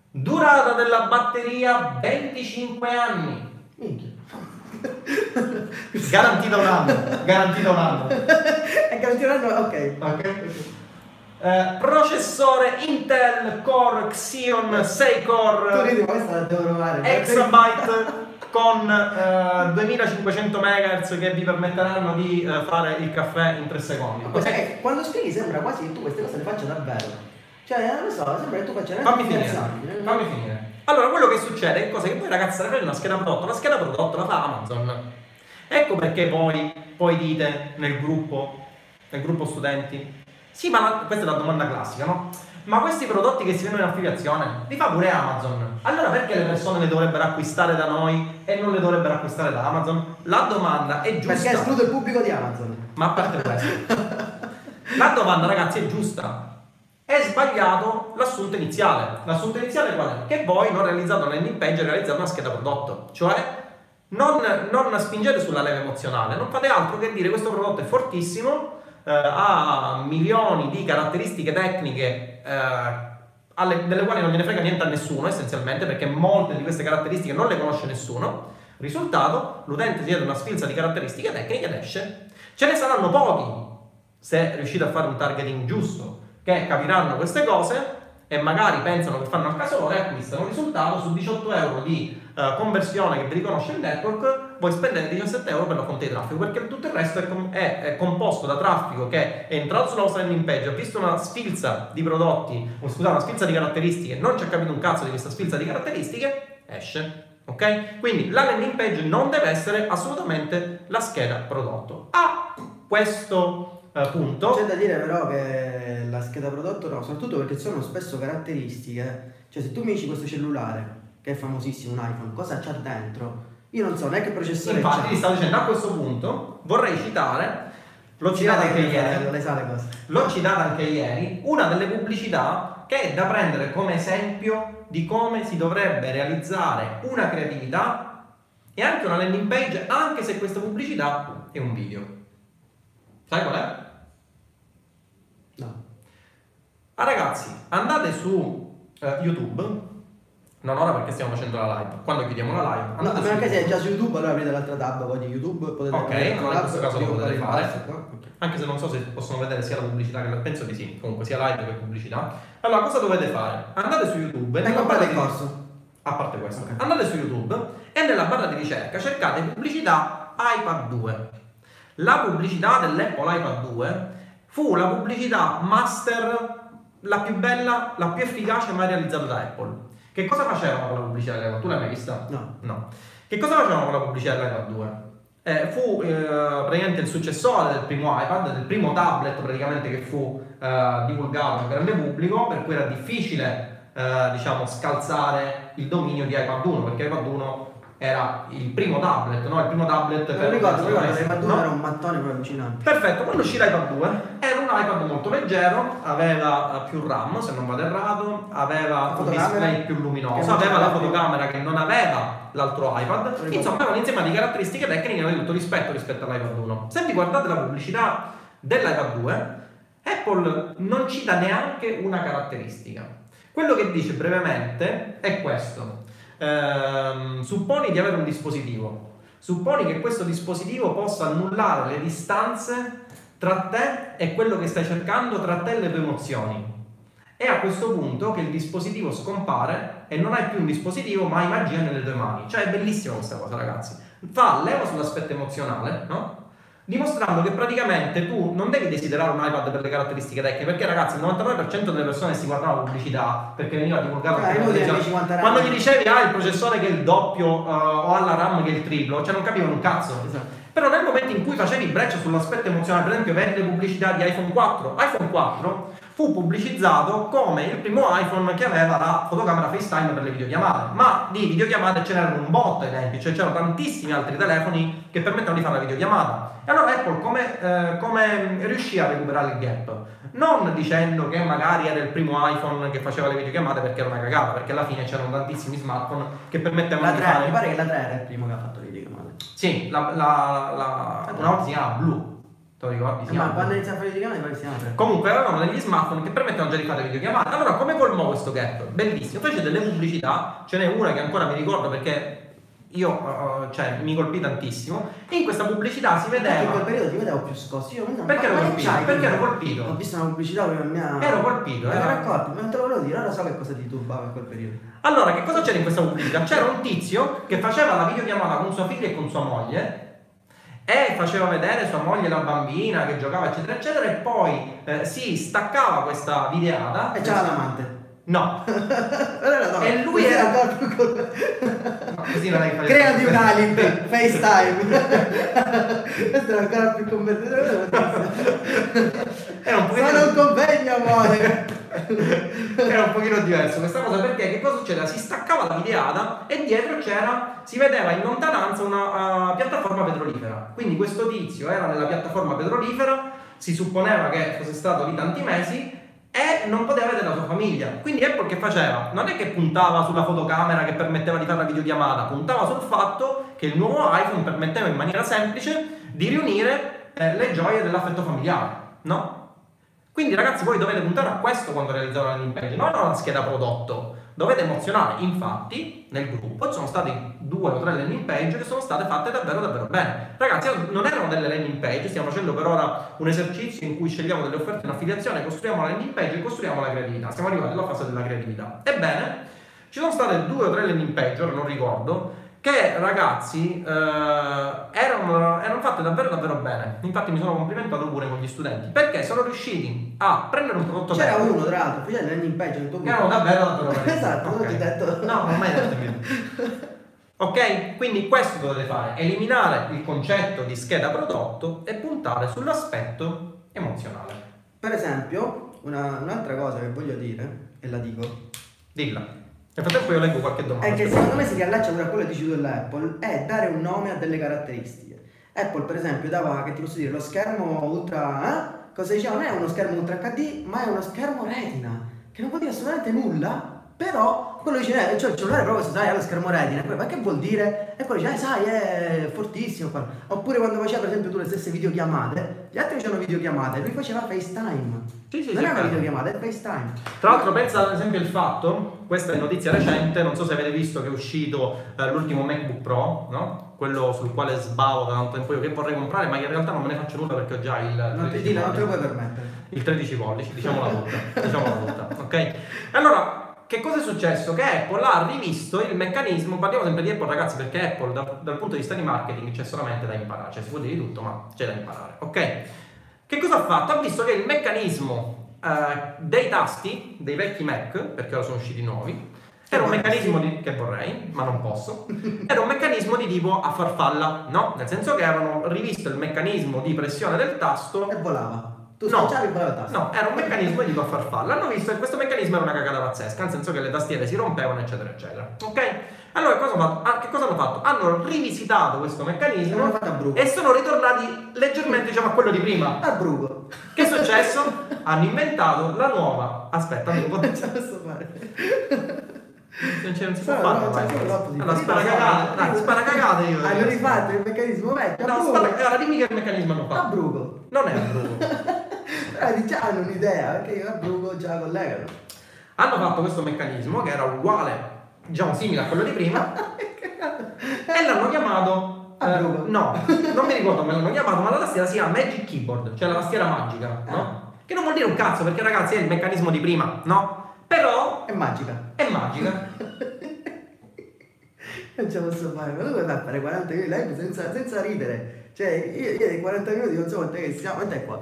Durata della batteria 25 anni. Minchia. Garantita un anno. Garantita un anno. È garantita un anno, ok. Ok. Eh, processore Intel Core Xeon 6 core tu ridi, questa la devo provare exabyte con eh, 2500 MHz che vi permetteranno di eh, fare il caffè in 3 secondi okay. quando spieghi sembra quasi che tu queste cose le faccia davvero cioè non lo so sembra che tu faccia fammi finire fammi finire allora, quello che succede è cosa che voi ragazzi avete una scheda prodotto, la scheda prodotto la fa Amazon. Ecco perché voi poi dite nel gruppo, nel gruppo studenti, sì, ma la, questa è la domanda classica, no? Ma questi prodotti che si vendono in affiliazione li fa pure Amazon. Allora perché le persone le dovrebbero acquistare da noi e non le dovrebbero acquistare da Amazon? La domanda è giusta. Perché esclude il pubblico di Amazon. Ma a parte questo. la domanda, ragazzi, è giusta è sbagliato l'assunto iniziale. L'assunto iniziale qual è? Che voi non realizzate una landing page, realizzate una scheda prodotto. Cioè, non, non, spingete sulla leva emozionale, non fate altro che dire questo prodotto è fortissimo, eh, ha milioni di caratteristiche tecniche eh, alle, delle quali non gliene frega niente a nessuno essenzialmente perché molte di queste caratteristiche non le conosce nessuno. Risultato, l'utente chiede una sfilza di caratteristiche tecniche ed esce. Ce ne saranno pochi se riuscite a fare un targeting giusto che capiranno queste cose e magari pensano che fanno il casore, acquistano il risultato su 18 euro di uh, conversione che vi riconosce il network, voi spendete 17 euro per la fonte di traffico, perché tutto il resto è, com- è, è composto da traffico che è entrato sulla vostra landing page, ha visto una sfilza di prodotti, o scusate, una sfilza di caratteristiche, non ci ha capito un cazzo di questa sfilza di caratteristiche, esce. Ok? Quindi la landing page non deve essere assolutamente la scheda prodotto. A questo eh, punto. C'è da dire però che la scheda prodotto no, soprattutto perché sono spesso caratteristiche. Cioè se tu mi dici questo cellulare, che è famosissimo, un iPhone, cosa c'ha dentro? Io non so, è che processore Infatti, c'ha. ti stavo dicendo, a questo punto vorrei citare, l'ho citata anche ieri, l'ho citata anche ieri, una delle pubblicità che è da prendere come esempio di come si dovrebbe realizzare una creatività e anche una landing page, anche se questa pubblicità è un video. Sai qual è? No. Ah ragazzi, andate su eh, YouTube. Non ora perché stiamo facendo la live. Quando chiudiamo la live, No, andate su anche se è già su YouTube, allora aprite l'altra tab poi di YouTube, potete Ok, allora in questo caso lo potete fare. basso. Anche se non so se possono vedere sia la pubblicità che la penso di sì, comunque sia live che pubblicità. Allora, cosa dovete fare? Andate su YouTube E comprate il corso. A parte questo, Ok. andate su YouTube e nella barra di ricerca cercate pubblicità iPad 2. La pubblicità dell'Apple iPad 2 fu la pubblicità master, la più bella, la più efficace mai realizzata da Apple. Che cosa facevano con la pubblicità dell'iPad? Tu l'hai mai vista? No. No. Che cosa facevano con la pubblicità dell'iPad 2? Eh, fu eh, praticamente il successore del primo iPad, del primo tablet praticamente che fu eh, divulgato al grande pubblico, per cui era difficile eh, diciamo scalzare il dominio di iPad 1, perché iPad 1 era il primo tablet, no? Il primo tablet Non ricordo, ricordo per l'iPad no? 2 era un mattone proprio allucinante. Perfetto, quando uscì l'iPad 2 era un iPad molto leggero, aveva più RAM se non vado errato, aveva un display più luminoso, aveva la fotocamera che non aveva l'altro iPad, Ricordo. insomma aveva un insieme di caratteristiche tecniche di tutto rispetto rispetto all'iPad 1. Se vi guardate la pubblicità dell'iPad 2, Apple non ci dà neanche una caratteristica. Quello che dice brevemente è questo. Ehm, supponi di avere un dispositivo, supponi che questo dispositivo possa annullare le distanze tra te e quello che stai cercando, tra te e le tue emozioni. È a questo punto che il dispositivo scompare e non hai più un dispositivo, ma hai magia nelle tue mani. Cioè è bellissima questa cosa, ragazzi. Fa leva sull'aspetto emozionale, no? Dimostrando che praticamente tu non devi desiderare un iPad per le caratteristiche tecniche, perché ragazzi il 99% delle persone si guardava la pubblicità perché veniva che 50 anni. Quando gli dicevi ah il processore che è il doppio eh, o ha la RAM che è il triplo, cioè non capivano un cazzo. Esatto. Però nel momento in cui facevi breccia sull'aspetto emozionale, per esempio vedi le pubblicità di iPhone 4, iPhone 4 fu pubblicizzato come il primo iPhone che aveva la fotocamera FaceTime per le videochiamate, ma di videochiamate ce n'erano un botto ai tempi, cioè c'erano tantissimi altri telefoni che permettevano di fare la videochiamata. E allora Apple come, eh, come riuscì a recuperare il gap? Non dicendo che magari era il primo iPhone che faceva le videochiamate perché era una cagata, perché alla fine c'erano tantissimi smartphone che permettevano La di 3, fare... mi pare che la 3 era il primo che ha fatto le videochiamate. Sì, la, la, la- una volta si chiamava Blue, te lo ricordi? Si Ma quando Blue. inizia a fare le videochiamate che siano 3. Comunque avevano degli smartphone che permettono già di fare videochiamate. Allora, come colmò questo gap? Bellissimo. Fece delle pubblicità, ce n'è una che ancora mi ricordo perché io, uh, cioè, mi colpì tantissimo. In questa pubblicità si Perché in quel vedeva. periodo ti vedevo più scosso. Io non Perché ero colpito? Perché ero Ho colpito? visto una pubblicità che mi ha. Ero colpito, Mi eh. ero accorto, non te lo volevo dire, ora so che cosa ti turbava in quel periodo. Allora, che cosa c'era in questa pubblicità? C'era un tizio che faceva la videochiamata con sua figlia e con sua moglie e faceva vedere sua moglie la bambina che giocava eccetera eccetera e poi eh, si staccava questa videata E c'era l'amante. no donna. E lui era- più col- No, così non hai fatto Creati un alibi, FaceTime. Questo era ancora più convertito. Era un Sono un pochino convegno, amore. era un pochino diverso questa cosa perché che cosa succedeva? Si staccava la videata e dietro c'era, si vedeva in lontananza una uh, piattaforma petrolifera. Quindi questo tizio era nella piattaforma petrolifera, si supponeva che fosse stato lì tanti mesi e non poteva vedere la sua famiglia. Quindi Apple che faceva? Non è che puntava sulla fotocamera che permetteva di fare la videochiamata, puntava sul fatto che il nuovo iPhone permetteva in maniera semplice di riunire eh, le gioie dell'affetto familiare, no? Quindi ragazzi voi dovete puntare a questo quando realizzate una landing page, non a una scheda prodotto. Dovete emozionare. Infatti nel gruppo ci sono stati due o tre landing page che sono state fatte davvero davvero bene. Ragazzi non erano delle landing page, stiamo facendo per ora un esercizio in cui scegliamo delle offerte in affiliazione, costruiamo la landing page e costruiamo la creatività. Siamo arrivati alla fase della creatività. Ebbene, ci sono state due o tre landing page, ora non ricordo, che ragazzi eh, erano, erano, fatte davvero davvero bene. Infatti mi sono complimentato pure con gli studenti perché sono riusciti a prendere un prodotto C'era bello. uno tra l'altro, faceva landing page nel tuo Erano davvero davvero bene. esatto, okay. non ti ho detto. No, non mai detto niente. Ok? Quindi questo dovete fare, eliminare il concetto di scheda prodotto e puntare sull'aspetto emozionale. Per esempio, una, un'altra cosa che voglio dire, e la dico. Dilla. Nel frattempo io leggo qualche domanda. È che secondo me si riallaccia pure a quello che dici tu dell'Apple, è dare un nome a delle caratteristiche. Apple per esempio dava, che ti posso dire, lo schermo ultra... Eh? Cosa diceva? Non è uno schermo ultra HD, ma è uno schermo retina, che non vuol dire assolutamente nulla, però quello dice, eh, cioè il cellulare proprio se sai ha lo schermo retina, poi ma che vuol dire? E poi dice, eh sai, è fortissimo. Oppure quando faceva per esempio tu le stesse videochiamate, gli altri facevano videochiamate, lui faceva FaceTime. Sì, sì, non sì, è una videochiamata, è FaceTime. Tra l'altro pensa ad esempio il fatto, questa è notizia recente, non so se avete visto che è uscito eh, l'ultimo MacBook Pro, no? Quello sul quale sbavo da tanto tempo io che vorrei comprare, ma in realtà non me ne faccio nulla perché ho già il... Non ti, non te lo puoi permettere. Il 13 pollici, diciamo la tutta, diciamo la tutta, ok? Allora, che cosa è successo? Che Apple ha rivisto il meccanismo, parliamo sempre di Apple ragazzi perché Apple da, dal punto di vista di marketing c'è solamente da imparare, cioè si può dire di tutto ma c'è da imparare, ok? Che cosa ha fatto? Ha visto che il meccanismo uh, dei tasti, dei vecchi Mac, perché ora sono usciti nuovi, era un meccanismo di, che vorrei, ma non posso, era un meccanismo di tipo a farfalla, no? Nel senso che avevano rivisto il meccanismo di pressione del tasto e volava. Tu no, no, era un meccanismo di a farfalla. Hanno visto che questo meccanismo era una cagata pazzesca, nel senso che le tastiere si rompevano, eccetera, eccetera. Ok? Allora, cosa fatto? Ah, che cosa hanno fatto? Hanno rivisitato questo meccanismo e sono ritornati leggermente, diciamo, a quello di prima. A Brugo. Che è successo? hanno inventato la nuova. Aspetta, non posso fare. Non c'è, non si può fare. No, no, allora, spara cagate, dai, spara cagate io. Hanno rifatto il meccanismo vecchio. No, spara, allora dimmi che meccanismo hanno fatto. A Brugo. Non è a Brugo. eh, già hanno un'idea, perché io a Brugo già collegano. Hanno fatto questo meccanismo che era uguale, diciamo simile a quello di prima, e l'hanno chiamato eh, no, non mi ricordo come l'hanno chiamato, ma la tastiera si chiama Magic Keyboard, cioè la tastiera magica, no? Eh. Che non vuol dire un cazzo, perché ragazzi è il meccanismo di prima, no? Però... È magica. È magica. non ce la posso fare, ma tu puoi fare 40 minuti live senza, senza ridere. Cioè, io, io dei 40 minuti non so quanto è che siamo, quanto è qua?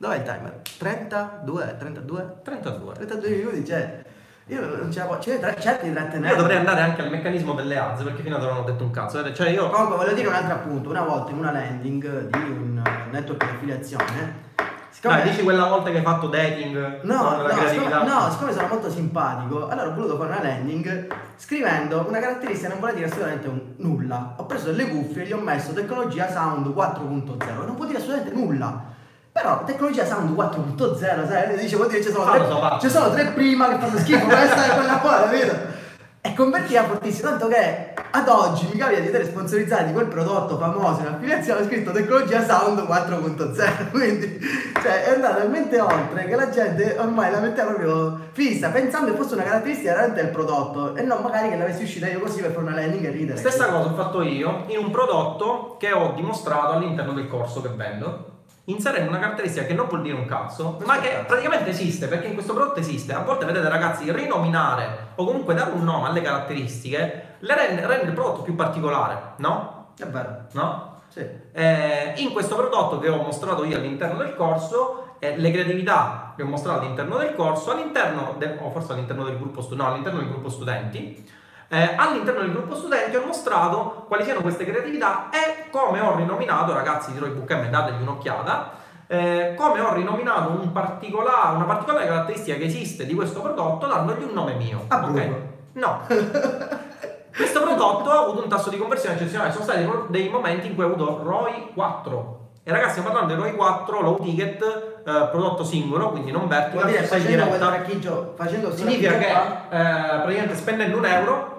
Dov'è il timer? 32? 32? 32. 32 minuti, cioè. Io non ce la posso. Cioè, certo di trattenere. Io dovrei andare anche al meccanismo delle ads perché fino ad ora non ho detto un cazzo. Cioè io. Comunque voglio dire un altro appunto. Una volta in una landing di un network di affiliazione. Siccome... Ah, dici quella volta che hai fatto dating? No, no, siccome, no, siccome sono molto simpatico, allora ho voluto fare una landing scrivendo una caratteristica che non vuole dire assolutamente un, nulla. Ho preso delle cuffie e gli ho messo tecnologia sound 4.0 non vuol dire assolutamente nulla. Però tecnologia sound 4.0, sai? Dice, vuol dire ci sono, tre, ci sono tre prima che fanno schifo, questa e quella poi, capito? E convertiva fortissimo, tanto che ad oggi mi capita di vedere sponsorizzati di quel prodotto famoso in affiliazione scritto tecnologia sound 4.0 quindi cioè è andato talmente oltre che la gente ormai la metteva proprio fissa pensando che fosse una caratteristica veramente del prodotto e non magari che l'avessi uscita io così per fare una landing e ridere stessa cosa ho fatto io in un prodotto che ho dimostrato all'interno del corso che vendo inserendo una caratteristica che non vuol dire un cazzo, ma che praticamente esiste, perché in questo prodotto esiste. A volte vedete ragazzi, rinominare o comunque dare un nome alle caratteristiche le rende, rende il prodotto più particolare, no? È vero. No? Sì. Eh, in questo prodotto che ho mostrato io all'interno del corso, eh, le creatività che ho mostrato all'interno del corso, all'interno, de- o forse all'interno del gruppo, no, all'interno del gruppo studenti, eh, all'interno del gruppo studenti ho mostrato quali siano queste creatività e come ho rinominato, ragazzi di Roybook M, dategli un'occhiata, eh, come ho rinominato un particolare, una particolare caratteristica che esiste di questo prodotto dandogli un nome mio. Ah, ok? No. questo prodotto ha avuto un tasso di conversione eccezionale, sono stati dei momenti in cui ho avuto ROI 4. E ragazzi, stiamo parlando di ROI 4, low ticket, eh, prodotto singolo, quindi non vertical. Dire, facendo facendo significa che eh, praticamente spendendo un euro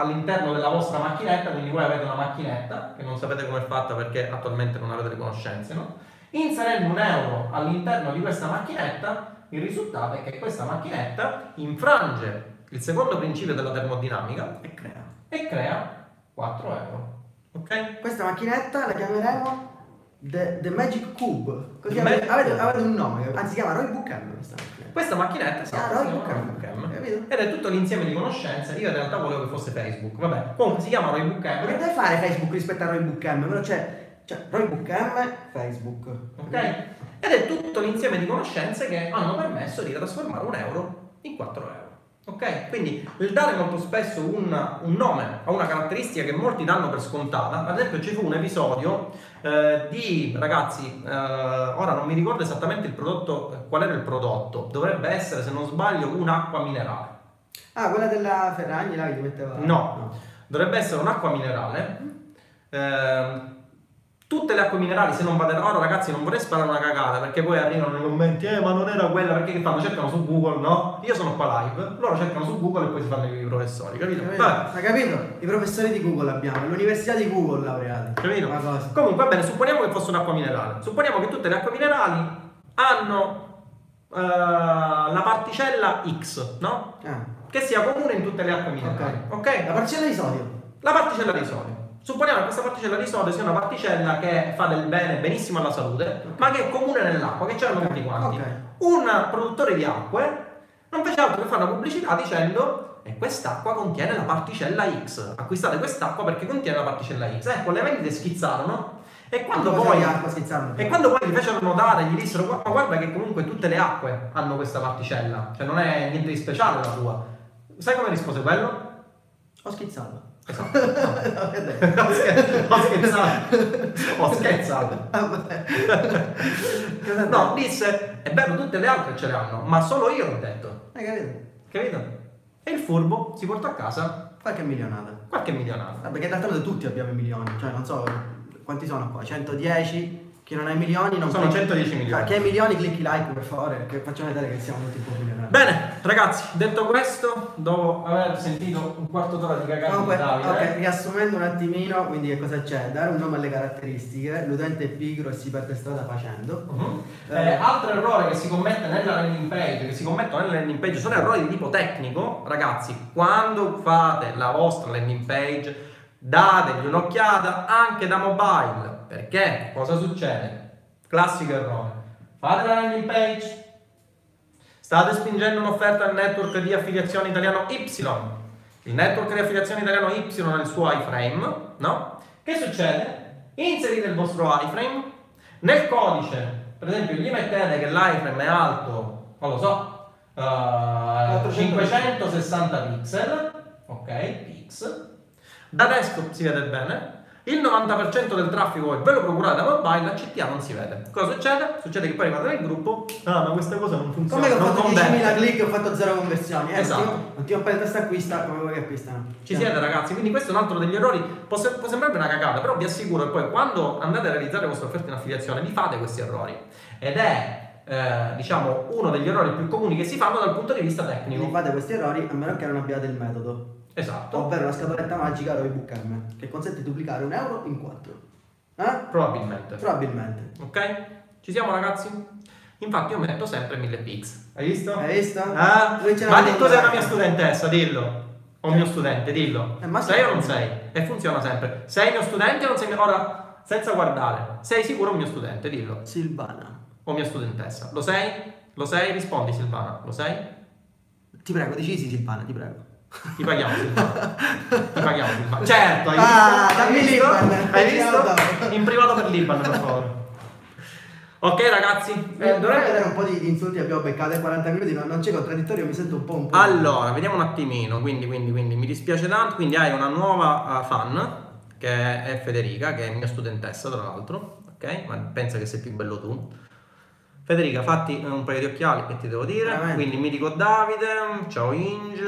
all'interno della vostra macchinetta, quindi voi avete una macchinetta che non sapete come è fatta perché attualmente non avete le conoscenze, no? Inserendo un euro all'interno di questa macchinetta, il risultato è che questa macchinetta infrange il secondo principio della termodinamica E crea. e crea 4 euro. Ok? Questa macchinetta la chiameremo The, the Magic Cube. Così avete, Magic avete- avete un nome, anzi si chiama Roy Book M questa macchinetta. Questa macchinetta Ah, si chiama M. Roy Book M. Capito? ed è tutto l'insieme di conoscenze. Io in realtà volevo che fosse Facebook. Vabbè, comunque si chiama Roy Book Ma che M. deve fare Facebook rispetto a Roy Book M? Però c'è, c'è Roy Book M, Facebook. Ok? Ed è tutto l'insieme di conoscenze che hanno permesso di trasformare un euro in 4 euro. Ok? Quindi il dare molto spesso un, un nome a una caratteristica che molti danno per scontata, ad esempio ci fu un episodio eh, di ragazzi, eh, ora non mi ricordo esattamente il prodotto, qual era il prodotto, dovrebbe essere se non sbaglio un'acqua minerale. Ah, quella della Ferragni là che metteva. No. Dovrebbe essere un'acqua minerale. Ehm, tutte le acque minerali, se non vado ora ragazzi non vorrei sparare una cagata perché poi arrivano nei commenti, eh ma non era quella perché che fanno? Cercano su Google, no? Io sono qua live, loro cercano su Google e poi si fanno i professori, capito? Capito? Vabbè, Hai capito? I professori di Google abbiamo, l'università di Google laureati. capito? Comunque va bene, supponiamo che fosse un'acqua minerale. Supponiamo che tutte le acque minerali hanno eh, la particella X, no? Ah, Che sia comune in tutte le acque minerali, ok. ok? La parcella di sodio. La particella di sodio. Supponiamo che questa particella di sodio sia una particella che fa del bene benissimo alla salute, ma che è comune nell'acqua, che c'erano tutti quanti. Ok. Un produttore di acque non fece altro che fare una pubblicità dicendo e quest'acqua contiene la particella X. Acquistate quest'acqua perché contiene la particella X. Ecco, le vendite schizzarono e quando poi e quando poi gli fecero notare, gli dissero "Gua- ma guarda che comunque tutte le acque hanno questa particella, cioè non è niente di speciale la tua. Sai come rispose quello? Ho schizzato. Ho scher- ho scherzato. Ho scherzato. No, disse, è bello, tutte le altre ce le hanno, ma solo io l'ho detto. Hai capito? Capito? E il furbo si portò a casa Qualche milionata. qualche milionato. Ah, perché d'altronde tutti abbiamo i milioni, cioè non so quanti sono qua, 110, chi non ha i milioni non Sono 110 milioni. Ah, Chi ha i milioni clicchi like per favore, che facciamo vedere che siamo tutti un po' milionari. Bene, ragazzi, detto questo, dopo aver sentito un quarto d'ora di Comunque, Davide, ok, riassumendo un attimino, quindi che cosa c'è? Dare un nome alle caratteristiche, l'utente è pigro e si perde strada facendo. Eh. Eh, altro errore che si commette nella landing page, che si commettono nella landing page, sono errori di tipo tecnico. Ragazzi, quando fate la vostra landing page, dategli un'occhiata anche da mobile. Perché cosa succede? Classico errore. Fate la landing page, state spingendo un'offerta al network di affiliazione italiano Y. Il network di affiliazione italiano Y ha il suo iframe, no? Che succede? Inserite il vostro iframe, nel codice, per esempio, gli mettete che l'iframe è alto, non lo so, eh, 560 pixel, ok, pix. Da desktop si vede bene. Il 90% del traffico voi ve lo procurate da mobile, a CTA non si vede. Cosa succede? Succede che poi arrivate nel gruppo, ah ma questa cosa non funziona. Come che ho non fatto converte." 10.000 click e ho fatto 0 conversioni? Eh, Esatto. Non ti- non ho preso questa acquista come vuoi che acquistano. Ci siete ragazzi, quindi questo è un altro degli errori, può, se- può sembrare una cagata, però vi assicuro che poi quando andate a realizzare le vostre offerte in affiliazione vi fate questi errori ed è eh, diciamo uno degli errori più comuni che si fanno dal punto di vista tecnico. fate questi errori a meno che non abbiate il metodo. Esatto, Ovvero la scatoletta magica Roybook M, che consente di duplicare un euro in 4. Eh? probabilmente. Probabilmente. Ok? Ci siamo ragazzi? Infatti io metto sempre 1000 pix. Hai visto? Hai visto? Ah, ma tu sei una anche. mia studentessa, dillo. O un mio studente, dillo. Eh, ma sei o non sei? E funziona sempre. Sei mio studente o non sei mio... Ora, senza guardare, sei sicuro un mio studente, dillo. Silvana. O mia studentessa. Lo sei? Lo sei? Rispondi Silvana. Lo sei? Ti prego, dici sì Silvana, ti prego. Ti paghiamo Silvana. Ti paghiamo Silvana. Certo, hai Ah, visto? Hai visto? Hai visto? In privato per l'Iban, per favore. Ok ragazzi, Eh, dovrei vedere un po' di, insulti abbiamo beccato ai 40 minuti, non, non c'è contraddittorio, mi sento un po' un po'. Allora, vediamo un attimino. Quindi, quindi, quindi mi dispiace tanto. Quindi hai una nuova uh, fan che è Federica, che è mia studentessa, tra l'altro. Ok? Ma pensa che sei più bello tu. Federica, fatti un paio di occhiali che ti devo dire. Veramente? Quindi mi dico Davide, ciao Inge,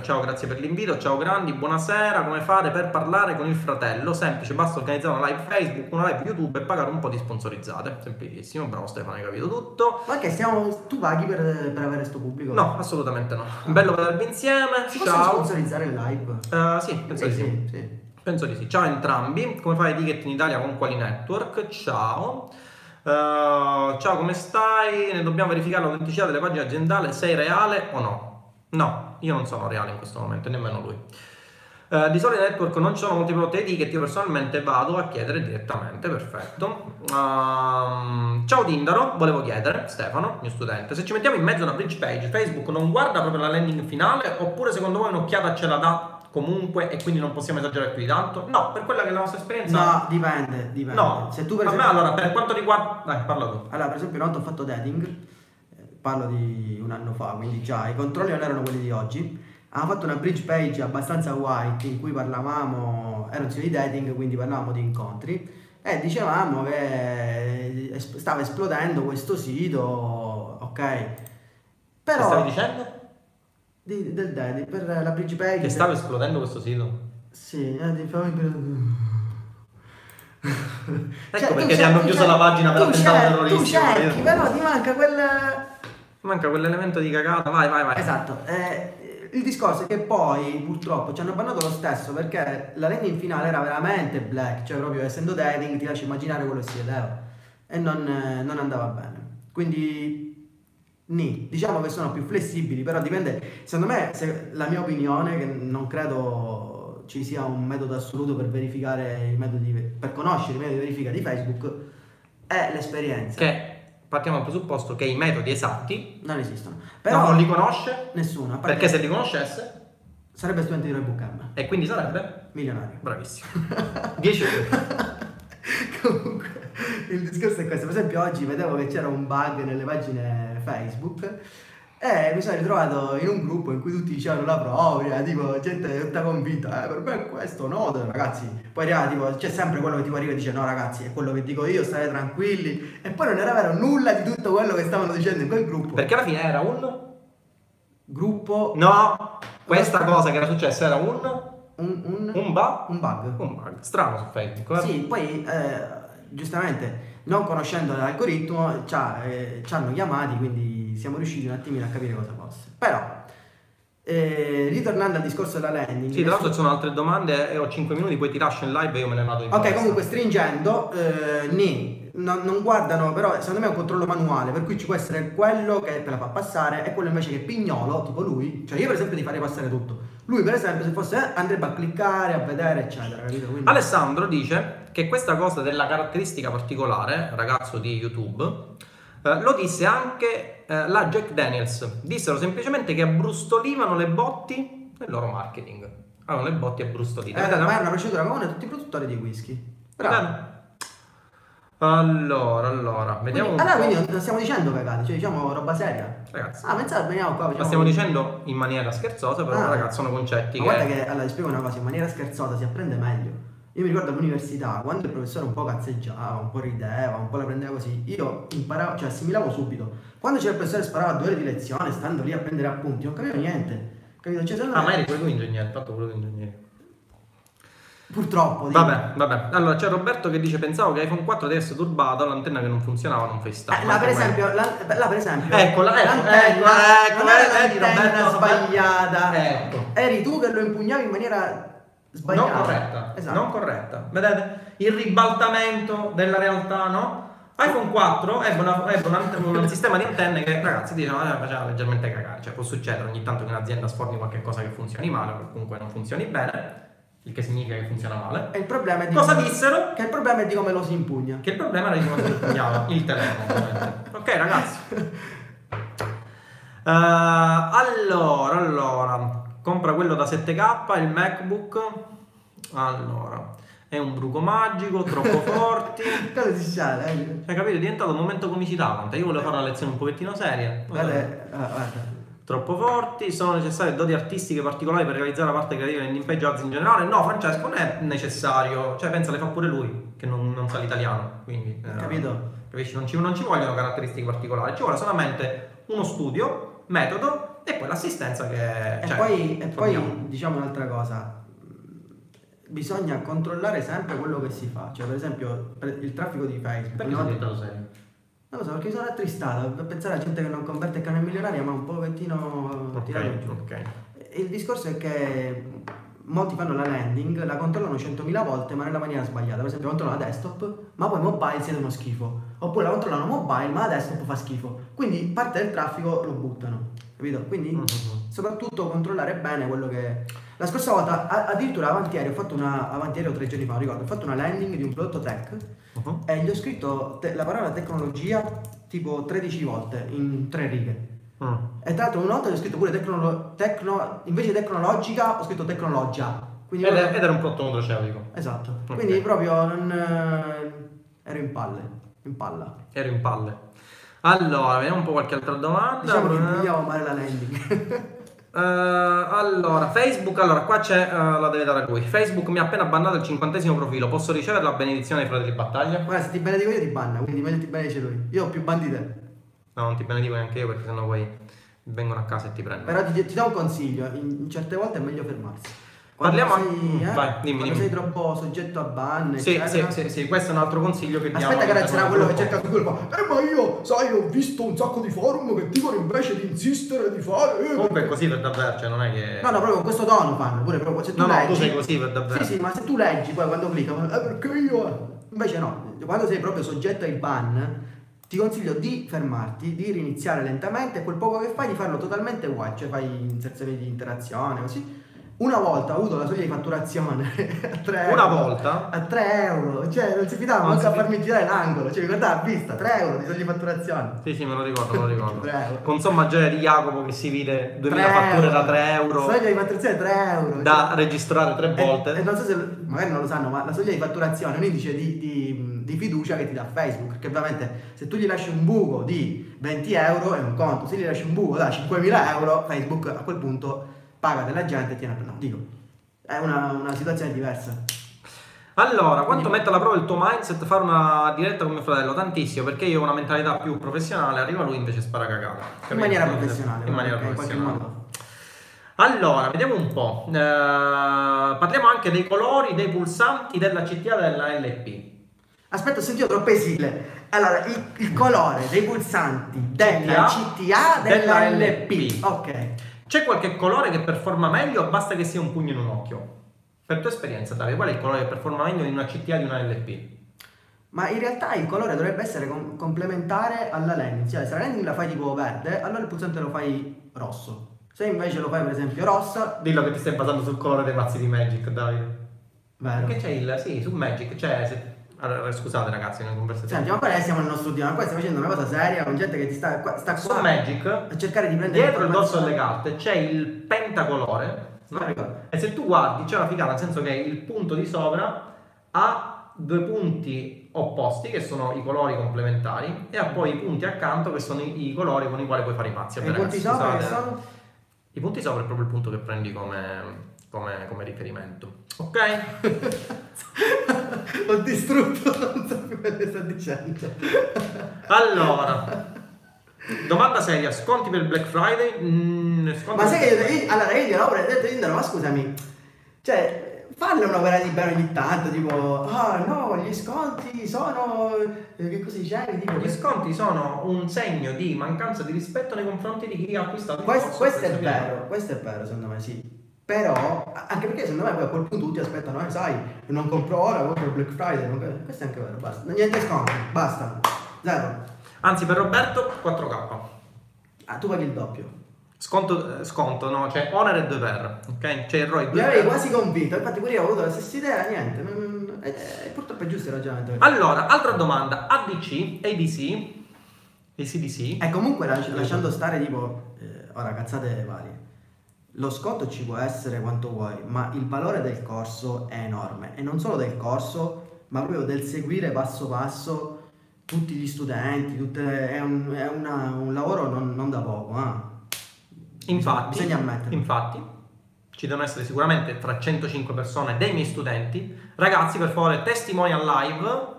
ciao grazie per l'invito, ciao Grandi, buonasera, come fare per parlare con il fratello? Semplice, basta organizzare una live Facebook, una live YouTube e pagare un po' di sponsorizzate. Semplicissimo, bravo Stefano, hai capito tutto. Ma che stiamo. Tu paghi per, per avere sto pubblico? No, assolutamente no. Bello vedervi insieme. Si possono Ciao. sponsorizzare il live? Eh, sì, penso di sì. sì, sì. Penso di sì. Ciao a entrambi. Come fai ticket in Italia con quali network? Ciao. Uh, ciao, come stai? Ne dobbiamo verificare l'autenticità delle pagine aziendali, sei reale o no? No, io non sono reale in questo momento, nemmeno lui. Uh, di solito network non ci sono molti prodotti ID che io personalmente vado a chiedere direttamente, perfetto. Uh, ciao Dindaro, volevo chiedere, Stefano, mio studente, se ci mettiamo in mezzo una bridge page, Facebook non guarda proprio la landing finale oppure secondo voi un'occhiata ce la dà comunque e quindi non possiamo esagerare più di tanto? No, per quella che è la nostra esperienza. No, dipende, dipende. No, se tu per a esempio... me allora per quanto riguarda... Dai, parla tu. Allora, per esempio, una volta ho fatto dating, eh, parlo di un anno fa, quindi già i controlli non erano quelli di oggi Abbiamo fatto una bridge page abbastanza white in cui parlavamo, era un sito di dating, quindi parlavamo di incontri e dicevamo che stava esplodendo questo sito, ok? Però... Che stavi dicendo? Di, del dating, per la bridge page... Che stava esplodendo questo sito? Sì, eh, di fammi Ecco cioè, perché ti hanno chiuso la pagina per attentato terroristico. Tu cerchi, però ti manca quel... Manca quell'elemento di cagata, vai, vai, vai. Esatto. Eh, il discorso è che poi purtroppo ci hanno bannato lo stesso perché la landing finale era veramente black, cioè proprio essendo dating ti lascia immaginare quello che si vedeva e non, non andava bene. Quindi ni, diciamo che sono più flessibili, però dipende, secondo me, se, la mia opinione, che non credo ci sia un metodo assoluto per verificare i metodi, per conoscere i metodi di verifica di Facebook, è l'esperienza. Che partiamo dal presupposto che i metodi esatti non esistono. Però non li conosce nessuno. Perché se li conoscesse sarebbe studente di Roybook M. E quindi sarebbe? Milionario. Bravissimo. 10 euro. Comunque, il discorso è questo. Per esempio oggi vedevo che c'era un bug nelle pagine Facebook e mi sono ritrovato in un gruppo in cui tutti dicevano la propria, tipo gente tutta convinta, eh, per me è questo, no, ragazzi. Poi arriva, tipo, c'è sempre quello che tipo arriva e dice no ragazzi, è quello che dico io, state tranquilli. E poi non era vero nulla di tutto quello che stavano dicendo in quel gruppo. Perché alla fine era un gruppo... No, questa cosa che era successa era un... Un, un, un, ba? un bug. Un bug. Strano su Facebook. Eh? Sì, poi eh, giustamente non conoscendo l'algoritmo ci, eh, ci hanno chiamati, quindi siamo riusciti un attimino a capire cosa fosse. Però, eh, ritornando al discorso della landing. Sì, tra l'altro ci sono altre domande e ho 5 minuti, poi ti lascio in live e io me ne vado in Ok, palestra. comunque stringendo, eh, ni, no, non guardano, però secondo me è un controllo manuale, per cui ci può essere quello che te la fa passare e quello invece che pignolo, tipo lui, cioè io per esempio ti farei passare tutto. Lui per esempio se fosse eh, andrebbe a cliccare, a vedere, eccetera, capito? Quindi... Alessandro dice che questa cosa della caratteristica particolare, ragazzo di YouTube, eh, lo disse anche eh, la Jack Daniels. Dissero semplicemente che abbrustolivano le botti nel loro marketing. Avevano le botti abbrustolite. Eh, ma era una procedura comune a tutti i produttori di whisky. Bravo. Allora, allora, vediamo quindi, Allora, quindi non stiamo dicendo cagate, cioè diciamo roba seria. Ragazzi. Ah, pensate, veniamo qua. Ma stiamo dicendo in maniera scherzosa, però ah, ragazzi sono concetti ma che... guarda che, allora, vi spiego una cosa, in maniera scherzosa si apprende meglio. Io mi ricordo all'università, quando il professore un po' cazzeggiava, un po' rideva, un po' la prendeva così, io imparavo, cioè assimilavo subito. Quando c'era il professore sparava due ore di lezione, stando lì a prendere appunti, non capivo niente. Capito? Cioè, ah, ma eri tu ingegnere, fatto tu ingegnere. Purtroppo. Vabbè, vabbè. Allora c'è Roberto che dice: Pensavo che iPhone 4 deve essere turbato, l'antenna che non funzionava non FaceTime. Eh, là, per esempio, la, là, per esempio, ecco, la, ecco, l'antenna ecco, ecco, era ecco, l'antenna sbagliata. Ecco. Eri tu che lo impugnavi in maniera sbagliata. Non corretta. Esatto. Non corretta. Vedete? Il ribaltamento della realtà, no? iPhone 4 ebbe, una, ebbe una, un sistema di antenne che ragazzi dicevano eh, faceva leggermente cagare, cioè può succedere ogni tanto che un'azienda sforni qualche cosa che funzioni male o comunque non funzioni bene, il che significa che funziona male. E il problema è di cosa come, dissero? Che il problema è di come lo si impugna. Che il problema era di come si impugnava il telefono, ovviamente. Ok ragazzi. Uh, allora, allora, compra quello da 7K, il MacBook. Allora, è un bruco magico, troppo forti. Cosa si sa? Eh? Hai capito? È diventato un momento comicità. Io volevo fare una lezione un pochettino seria. Guarda, guarda. Troppo forti, sono necessarie doti artistiche particolari per realizzare la parte creativa in page ads in generale? No, Francesco, non è necessario. Cioè, pensa, le fa pure lui, che non, non sa l'italiano. Quindi, eh, capito? Capisci? Non ci, non ci vogliono caratteristiche particolari, ci vuole solamente uno studio, metodo e poi l'assistenza che... E cioè, poi, e poi diciamo un'altra cosa, bisogna controllare sempre quello che si fa. Cioè, per esempio, il traffico di Facebook. Perché no? sei diventato serio? Non lo so, perché mi sono attristato per pensare a gente che non converte il canale milionaria, ma un pochettino okay, tirato giù. Okay. Il discorso è che molti fanno la landing, la controllano 100.000 volte ma nella maniera sbagliata. Per esempio controllano la desktop, ma poi mobile siete uno schifo. Oppure la controllano mobile, ma la desktop fa schifo. Quindi parte del traffico lo buttano. Capito? Quindi Mhm. soprattutto controllare bene quello che... La scorsa volta, a- addirittura avanti ieri, ho fatto una... Avanti ieri o tre giorni fa, ricordo, ho fatto una landing di un prodotto tech Mhm. e gli ho scritto te- la parola tecnologia tipo 13 volte in tre righe. Mm. E tra l'altro una volta gli ho scritto pure tecnolo- tecno- invece tecnologica ho scritto tecnologia. Quindi Ed, proprio- ed era un prodotto nutraceutico. Esatto. Ok. Quindi proprio non, eh, ero in palle, in palla. Ero in palle. Allora, vediamo un po' qualche altra domanda. Diciamo che vogliamo fare la landing. Eh, allora, Facebook, allora qua c'è, eh, la deve dare lui. Facebook mi ha appena bannato il cinquantesimo profilo. Posso ricevere la benedizione dei fratelli di battaglia? Guarda, se ti benedico io ti banna, quindi meglio ti benedice lui. Io ho più bandi di te. No, non ti benedico neanche io perché sennò poi vengono a casa e ti prendono. Però ti, ti do un consiglio, in, in certe volte è meglio fermarsi. Parliamo- sei, eh, vai, dimmi, quando dimmi. sei troppo soggetto a ban, Sì, sì, eccetera. sì, sì, questo è un altro consiglio che diamo. Aspetta che c'era del quello che cerca su fa, Eh ma io, sai, ho visto un sacco di forum che dicono invece di insistere di fare... eh, Comunque è così per davvero, cioè non è che... No, no, proprio con questo tono fanno, pure proprio se tu No, no, leggi... tu sei così per davvero. Sì, sì, ma se tu leggi poi quando clicca, eh perché io... Invece no, quando sei proprio soggetto ai ban, ti consiglio di fermarti, di riniziare lentamente e quel poco che fai di farlo totalmente uguale, cioè fai inserzioni di interazione, così. Una volta ho avuto la soglia di fatturazione a 3 Una euro. volta? A 3 euro, cioè non si fidava manco si a farmi girare l'angolo, cioè mi guardava a vista, 3 euro di soglia di fatturazione. Sì, sì, me lo ricordo, me lo ricordo. Bravo. Con sommaggioia di Jacopo che si vide 2000 3 fatture da 3 euro Soglia di fatturazione 3 euro. da cioè. registrare tre E- volte. E, non so se magari non lo sanno, ma la soglia di fatturazione è un indice di, di- di fiducia che ti dà Facebook. Perché ovviamente se tu gli lasci un buco di 20 euro è un conto, se gli lasci un buco da 5.000 euro, Facebook a quel punto paga della gente e tiene a No, dico, è una, una situazione diversa. Allora, quanto mette alla prova il tuo mindset fare una diretta con mio fratello? Tantissimo, perché io ho una mentalità più professionale, arriva lui invece spara cagata. In maniera professionale. In maniera ok, in qualche professionale. Allora, vediamo un po'. Eh, parliamo anche dei colori dei pulsanti della CTA della LP. Aspetta, ho sentito troppe sigle. Allora, il, il colore dei pulsanti della CTA della, della LP. LP. Ok. C'è qualche colore che performa meglio o basta che sia un pugno in un occhio? Per tua esperienza, Davide, qual è il colore che performa meglio in una CTA di una LP? Ma in realtà il colore dovrebbe essere com- complementare alla landing. Cioè, se la landing la fai tipo verde, allora il pulsante lo fai rosso. Se invece lo fai per esempio rossa, Dillo che ti stai basando sul colore dei mazzi di Magic, Davide. vero. Perché c'è il... Sì, su Magic c'è... se- allora, scusate ragazzi, è una conversazione. Senti, ma qua siamo nel nostro studio, ma qua stai facendo una cosa seria con gente che ti sta, qua, sta Su qua Magic, a cercare di prendere dietro il dorso delle carte, c'è il pentacolore. no? E se tu guardi, c'è una figata, nel senso che il punto di sopra ha due punti opposti, che sono i colori complementari, e ha poi i punti accanto, che sono i, i colori con i quali puoi fare i mazzi. E i Vabbè, punti sopra sono? I punti sopra è proprio il punto che prendi come, come- come riferimento. Ok? Ho distrutto, non so più quello che sto dicendo. Allora, domanda seria: sconti per Black Friday? Mm, Ma sai che io, io- allora io gliel'ho avrei detto Indaro, ma scusami, cioè, falle un'opera libera ogni tanto, tipo, ah no, gli sconti sono, eh, che cosa dicevi, tipo, Gli sconti sono un segno di mancanza di rispetto nei confronti di chi ha acquistato questo, questo è vero, questo è vero secondo me sì, però, anche perché secondo me poi a quel punto tutti aspettano, eh, sai, non compro ora, compro il Black Friday, non- questo è anche vero, basta, niente sconti, basta, zero, Anzi, per Roberto 4K. ah, tu paghi il doppio. Sconto, eh, sconto no? C'è Honor e 2 per, ok? C'è il ROI 2 Mi avevi quasi convinto, infatti pure io ho avuto la stessa idea, niente, non- eh, eh, purtroppo è giusto il ragionamento. Allora, altra domanda: ADC, ADC, ACDC. E comunque lasci- lasciando stare tipo, eh, ora cazzate varie, lo sconto ci può essere quanto vuoi, ma il valore del corso è enorme e non solo del corso, ma proprio del seguire passo passo tutti gli studenti, tutte- è, un, è una- un lavoro non, non da poco. eh. Infatti, Bisogna ammetterlo. infatti, ci devono essere sicuramente fra 105 persone dei miei studenti. Ragazzi, per favore, testimonial live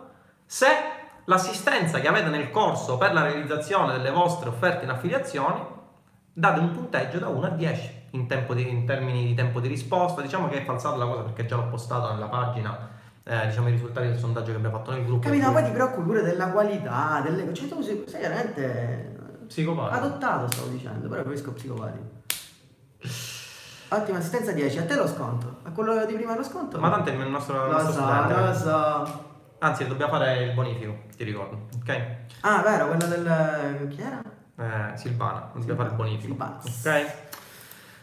se l'assistenza che avete nel corso per la realizzazione delle vostre offerte in affiliazioni date un punteggio da 1 a 10 in, tempo di- in termini di tempo di risposta. Diciamo che è falsata la cosa perché già l'ho postato nella pagina. eh, diciamo i risultati del sondaggio che abbiamo fatto nel gruppo. Capito? Ma poi ti preoccupi pure della qualità, delle... cioè tu sei, sei veramente Psicopatico. adottato, stavo dicendo, però capisco psicopatico. Ottima assistenza 10, a te lo sconto. A quello di prima lo sconto? Ma tanto è il nostro, Lo nostro so, studente. lo so. Anzi, dobbiamo fare il bonifico, ti ricordo. Ok? Ah, vero, quello del... chi era? Eh, Silvana, dobbiamo fare il bonifico. Silvana. Ok?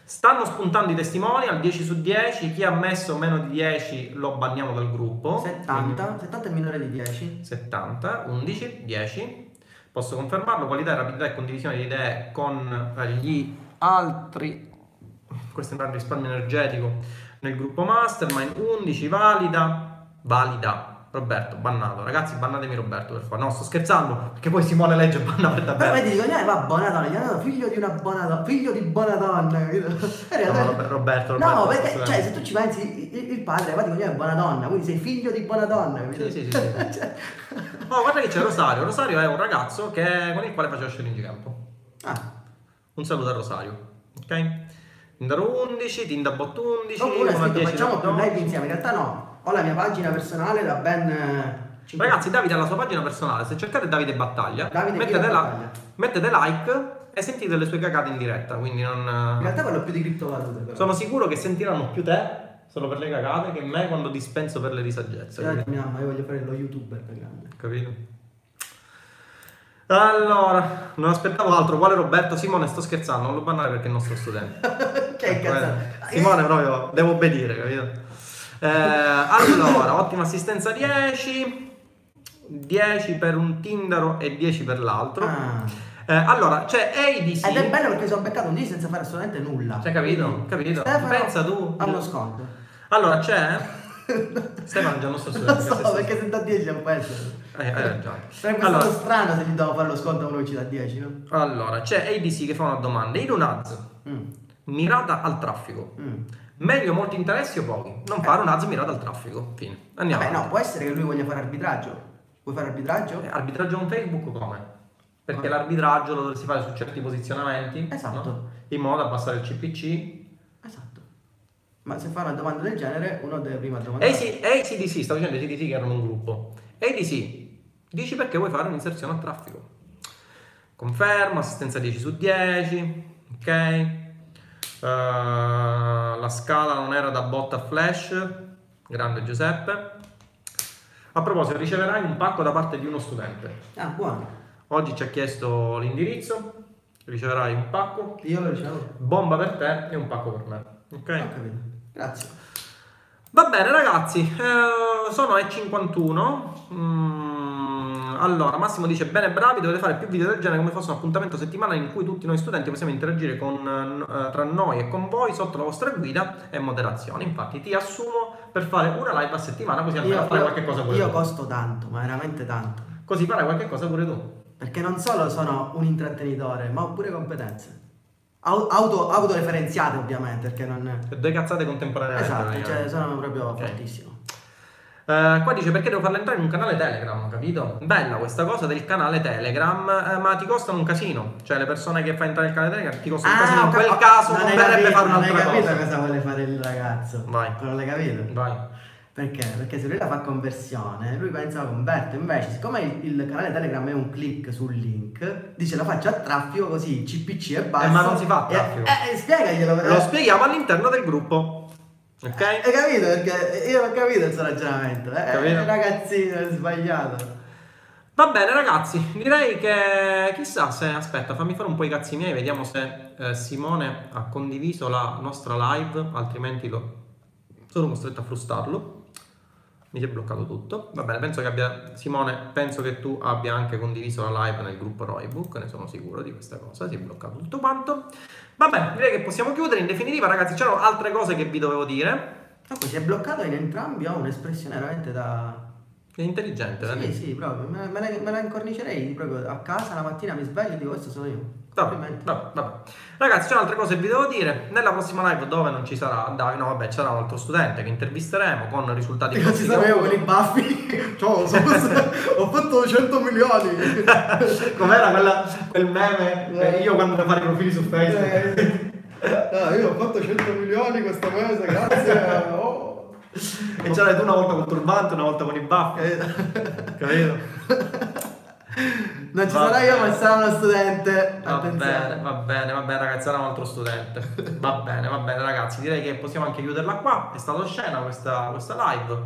Stanno spuntando i testimoni al 10 su 10. Chi ha messo meno di 10 lo banniamo dal gruppo. 70, 70 è minore di 10. Quindi 70, 11, 10. Posso confermarlo. Qualità, rapidità e condivisione di idee con eh, gli altri. Questo è un risparmio energetico nel gruppo Mastermind. 11, valida. Valida. Roberto, bannato. Ragazzi, bannatemi Roberto per favore. No, sto scherzando, perché poi Simone legge e banna per davvero. vedi, dico, eh, va, buona donna, gli hanno figlio di una buona donna, figlio di buona donna, capito? In No, realtà- Roberto, Roberto, No, perché, cioè, se tu ci pensi, il, il padre va di cognome è buona donna, quindi sei figlio di buona donna, capito? Sì, sì, sì, sì. Cioè- Oh, guarda che c'è Rosario. Rosario è un ragazzo che- con il quale facevo campo. Ah, Un saluto a Rosario. Ok? Tinder 11, Tindabot 11, qualcuno ha una scritto 10 facciamo più no. live insieme, in realtà no, ho la mia pagina personale da ben... eh, Ragazzi, Davide ha la sua pagina personale. Se cercate Davide Battaglia, Davide mettete, la- Battaglia. mettete like e sentite le sue cagate in diretta. Quindi In non. realtà quello più di criptovalute però. Sono sicuro che sentiranno più te solo per le cagate che me quando dispenso per le. Guarda, quindi- mia mamma, io voglio fare lo youtuber da grande. Capito? Allora, non aspettavo altro. Quale Roberto? Simone, sto scherzando, non lo bannare perché è il nostro studente. che cazzo? Simone proprio devo obbedire, capito? Eh, allora, ottima assistenza 10, 10 per un Tindaro e 10 per l'altro. Ah. Eh, allora, c'è ADC. Ed è bello perché sono beccato un D senza fare assolutamente nulla. Cioè, capito? Capito? Stefano Pensa tu. Uno sconto. Allora, c'è. Stefano è già il nostro Lo studente. so, che perché se da 10 non può essere. Eh, hai ragione. Sarebbe Allora, stato strano se gli dovevo fare lo sconto a uno che ci dà 10, no? allora, c'è ADC che fa una domanda. In un ads Mm. mirata al traffico. Mm. Meglio molti interessi o pochi? Non fare un ads mirato al traffico. Fine. Andiamo. Vabbè, no, può essere che lui voglia fare arbitraggio. Vuoi fare arbitraggio? Eh, Arbitraggio con Facebook come? Perché Ah. l'arbitraggio lo dovresti fare su certi posizionamenti. Esatto. no? In modo da abbassare il CPC. Esatto. Ma se fa una domanda del genere, uno deve prima domandare. AC, ACDC, stavo dicendo ACDC che erano un gruppo. ADC, dici perché vuoi fare un'inserzione al traffico. Conferma, assistenza 10 su 10, ok. Eh, la scala non era da bot a flash, grande Giuseppe. A proposito, riceverai un pacco da parte di uno studente. Ah, buono. Oggi ci ha chiesto l'indirizzo, riceverai un pacco, Io lo ricevo. bomba per te e un pacco per me. Ho Ok? capito. Grazie. Va bene ragazzi, eh, sono e 51. Mm, allora, Massimo dice: Bene, bravi, dovete fare più video del genere come fosse un appuntamento settimanale in cui tutti noi studenti possiamo interagire con, eh, tra noi e con voi sotto la vostra guida e moderazione. Infatti, ti assumo per fare una live a settimana, così almeno Io, fare io- qualche cosa pure io tu. costo tanto, ma veramente tanto. Così farai qualche cosa pure tu. Perché non solo sono un intrattenitore, ma ho pure competenze. Au- Auto, autoreferenziate ovviamente, perché non... Due cazzate contemporaneamente. Esatto, praticamente. cioè sono proprio Ok. fortissimo. Eh, qua dice perché devo farla entrare in un canale Telegram, capito? Bella questa cosa del canale Telegram, eh, ma ti costano un casino. Cioè, le persone che fai entrare nel canale Telegram ti costano un casino. In quel caso non non verrebbe fare Non hai un'altra capito cosa. cosa vuole fare il ragazzo? Vai. Non l'hai capito? Vai. Perché? Perché se lui la fa conversione, lui pensa la converte, invece siccome il, il canale Telegram è un click sul link, dice la faccio a traffico così CPC e basta. Eh, ma non si fa a traffico. Eh, eh, spiegaglielo però. Lo spieghiamo all'interno del gruppo. Ok? Hai capito? Perché io non ho capito il suo ragionamento. Eh, Capito? ragazzino è sbagliato. Va bene ragazzi, direi che chissà se aspetta, fammi fare un po' i cazzi miei, vediamo se eh, Simone ha condiviso la nostra live, altrimenti lo sono costretto a frustarlo. Mi si è bloccato tutto. Va bene, penso che abbia Simone, penso che tu abbia anche condiviso la live nel gruppo Roybook, ne sono sicuro di questa cosa, si è bloccato tutto quanto. Va bene, direi che possiamo chiudere. In definitiva, ragazzi, c'erano altre cose che vi dovevo dire. Dopo si è bloccato in entrambi, ho un'espressione veramente da... È intelligente, Sì, vedi? sì, proprio. Me, me la, me la incornicerei proprio a casa la mattina mi sveglio e dico questo sono io. Vabbè, vabbè, vabbè. Ragazzi, c'è altre cose che vi devo dire. Nella prossima live, dove non ci sarà, dai, no, vabbè, sarà un altro studente che intervisteremo con risultati Io ci sapevo con i baffi. Ciao, sono- ho fatto 100 milioni. Com'era quella, quel meme? eh, io quando devo fare i profili su Facebook. Eh, ah, io ho fatto 100 milioni questo mese, grazie. Oh. E c'era tu una volta col turbante, una volta con i baffi. Eh, Capito? No, Non ci Va sarà io, ma bene. sarà uno studente. Va Attenzione. bene, va bene, va bene ragazzi, era un altro studente. Va bene, va bene ragazzi, direi che possiamo anche chiuderla qua. È stata scena questa, questa live.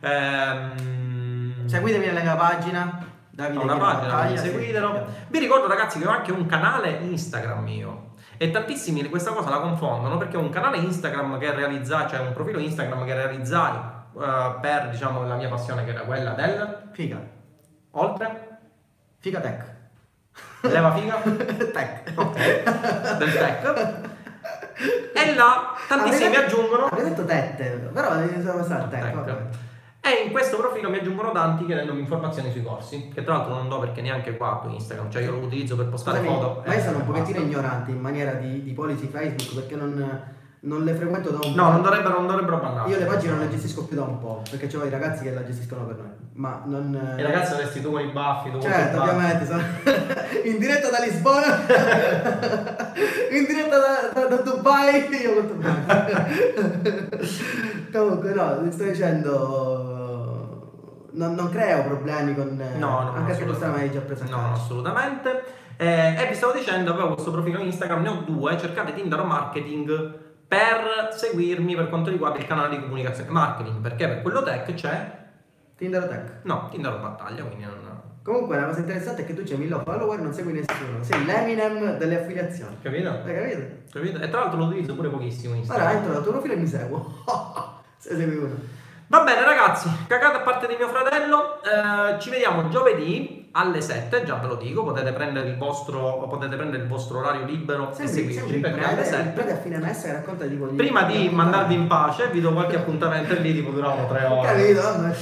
Ehm, Seguitemi nella mia pagina. Davide una pagina, Battaglia, quindi sì. seguitelo. Vi ricordo ragazzi che ho anche un canale Instagram mio. E tantissimi questa cosa la confondono perché ho un canale Instagram che realizzai, cioè un profilo Instagram che realizzai eh, per diciamo la mia passione che era quella del Figa. oltre Figa tech. leva figa tech. ok del tech e là tantissimi mi aggiungono Avrei detto tette, però sono passato tech. Tech. E in questo profilo mi aggiungono tanti chiedendomi informazioni sui corsi, che tra l'altro non do perché neanche qua su Instagram, cioè io lo utilizzo per postare Scusami, foto. ma io sono un e pochettino ignorante in maniera di, di policy Facebook perché non, non le frequento da un No, po'. non dovrebbero, non dovrebbero bannare. Io le pagine non le gestisco più da un po', perché c'ho i ragazzi che la gestiscono per noi. Ma non. I ragazzi avresti tu con i baffi, tu Certo, ovviamente, sono in diretta da Lisbona, in diretta da, da- da Dubai, io con Dubai. Comunque no, sto dicendo, non, non creo problemi con... No, no, anche se assolutamente. stai già preso No, calcio. assolutamente. Eh, e vi stavo dicendo, avevo questo profilo Instagram, ne ho due, cercate Tinder Marketing per seguirmi per quanto riguarda il canale di comunicazione marketing, perché per quello tech c'è... Tinder Tech. No, Tinder Battaglia, quindi non... Comunque la cosa interessante è che tu c'hai 1000 follower e non segui nessuno, sei l'Eminem delle affiliazioni. Capito? Hai capito? Capito? E tra l'altro lo utilizzo pure pochissimo Instagram. Ora entro dal tuo profilo e mi seguo. Se segui uno. Va bene ragazzi, cagate a parte di mio fratello, eh, ci vediamo giovedì alle 7, già ve lo dico, potete prendere il vostro, potete prendere il vostro orario libero e Sembri, seguirci perché alle prete, il 7 prete a fine messa che racconta tipo gli- Prima di mandarvi in pace, vi do qualche appuntamento e lì tipo duravano tre ore. Capito?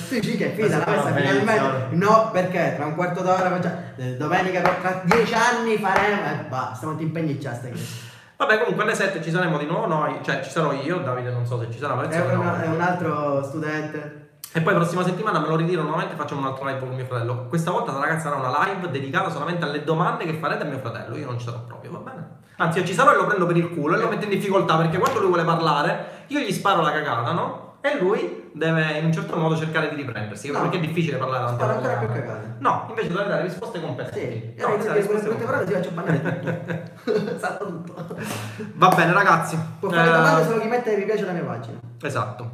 Tu dici che finita la messa finalmente. No, perché tra un quarto d'ora facciamo. eh, Domenica per- tra dieci anni faremo. E basta, non ti impegni già stai qui. Vabbè, comunque alle 7 ci saremo di nuovo noi, cioè ci sarò io, Davide non so se ci sarà, ma È, no. è un altro studente. E poi prossima settimana me lo ritiro nuovamente e facciamo un'altra live con mio fratello. Questa volta ragazzi sarà una live dedicata solamente alle domande che farete a mio fratello. Io non ci sarò proprio, va bene? Anzi, io ci sarò e lo prendo per il culo e lo metto in difficoltà perché quando lui vuole parlare, io gli sparo la cagata, no? E lui deve in un certo modo cercare di riprendersi. No. Perché è difficile parlare davanti alla ancora più cagata. cagate. No, invece deve dare risposte competenti. Sì, No, dare risposte parole ti faccio bannare tutto. Salta tutto. Va bene, ragazzi. Può fare Eh, domande solo chi mette mi piace alla mia pagina. Esatto.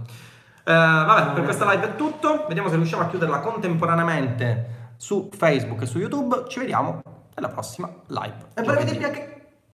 Eh, vabbè, per questa live è tutto. Vediamo se riusciamo a chiuderla contemporaneamente su Facebook e su YouTube. Ci vediamo nella prossima live. E vedermi anche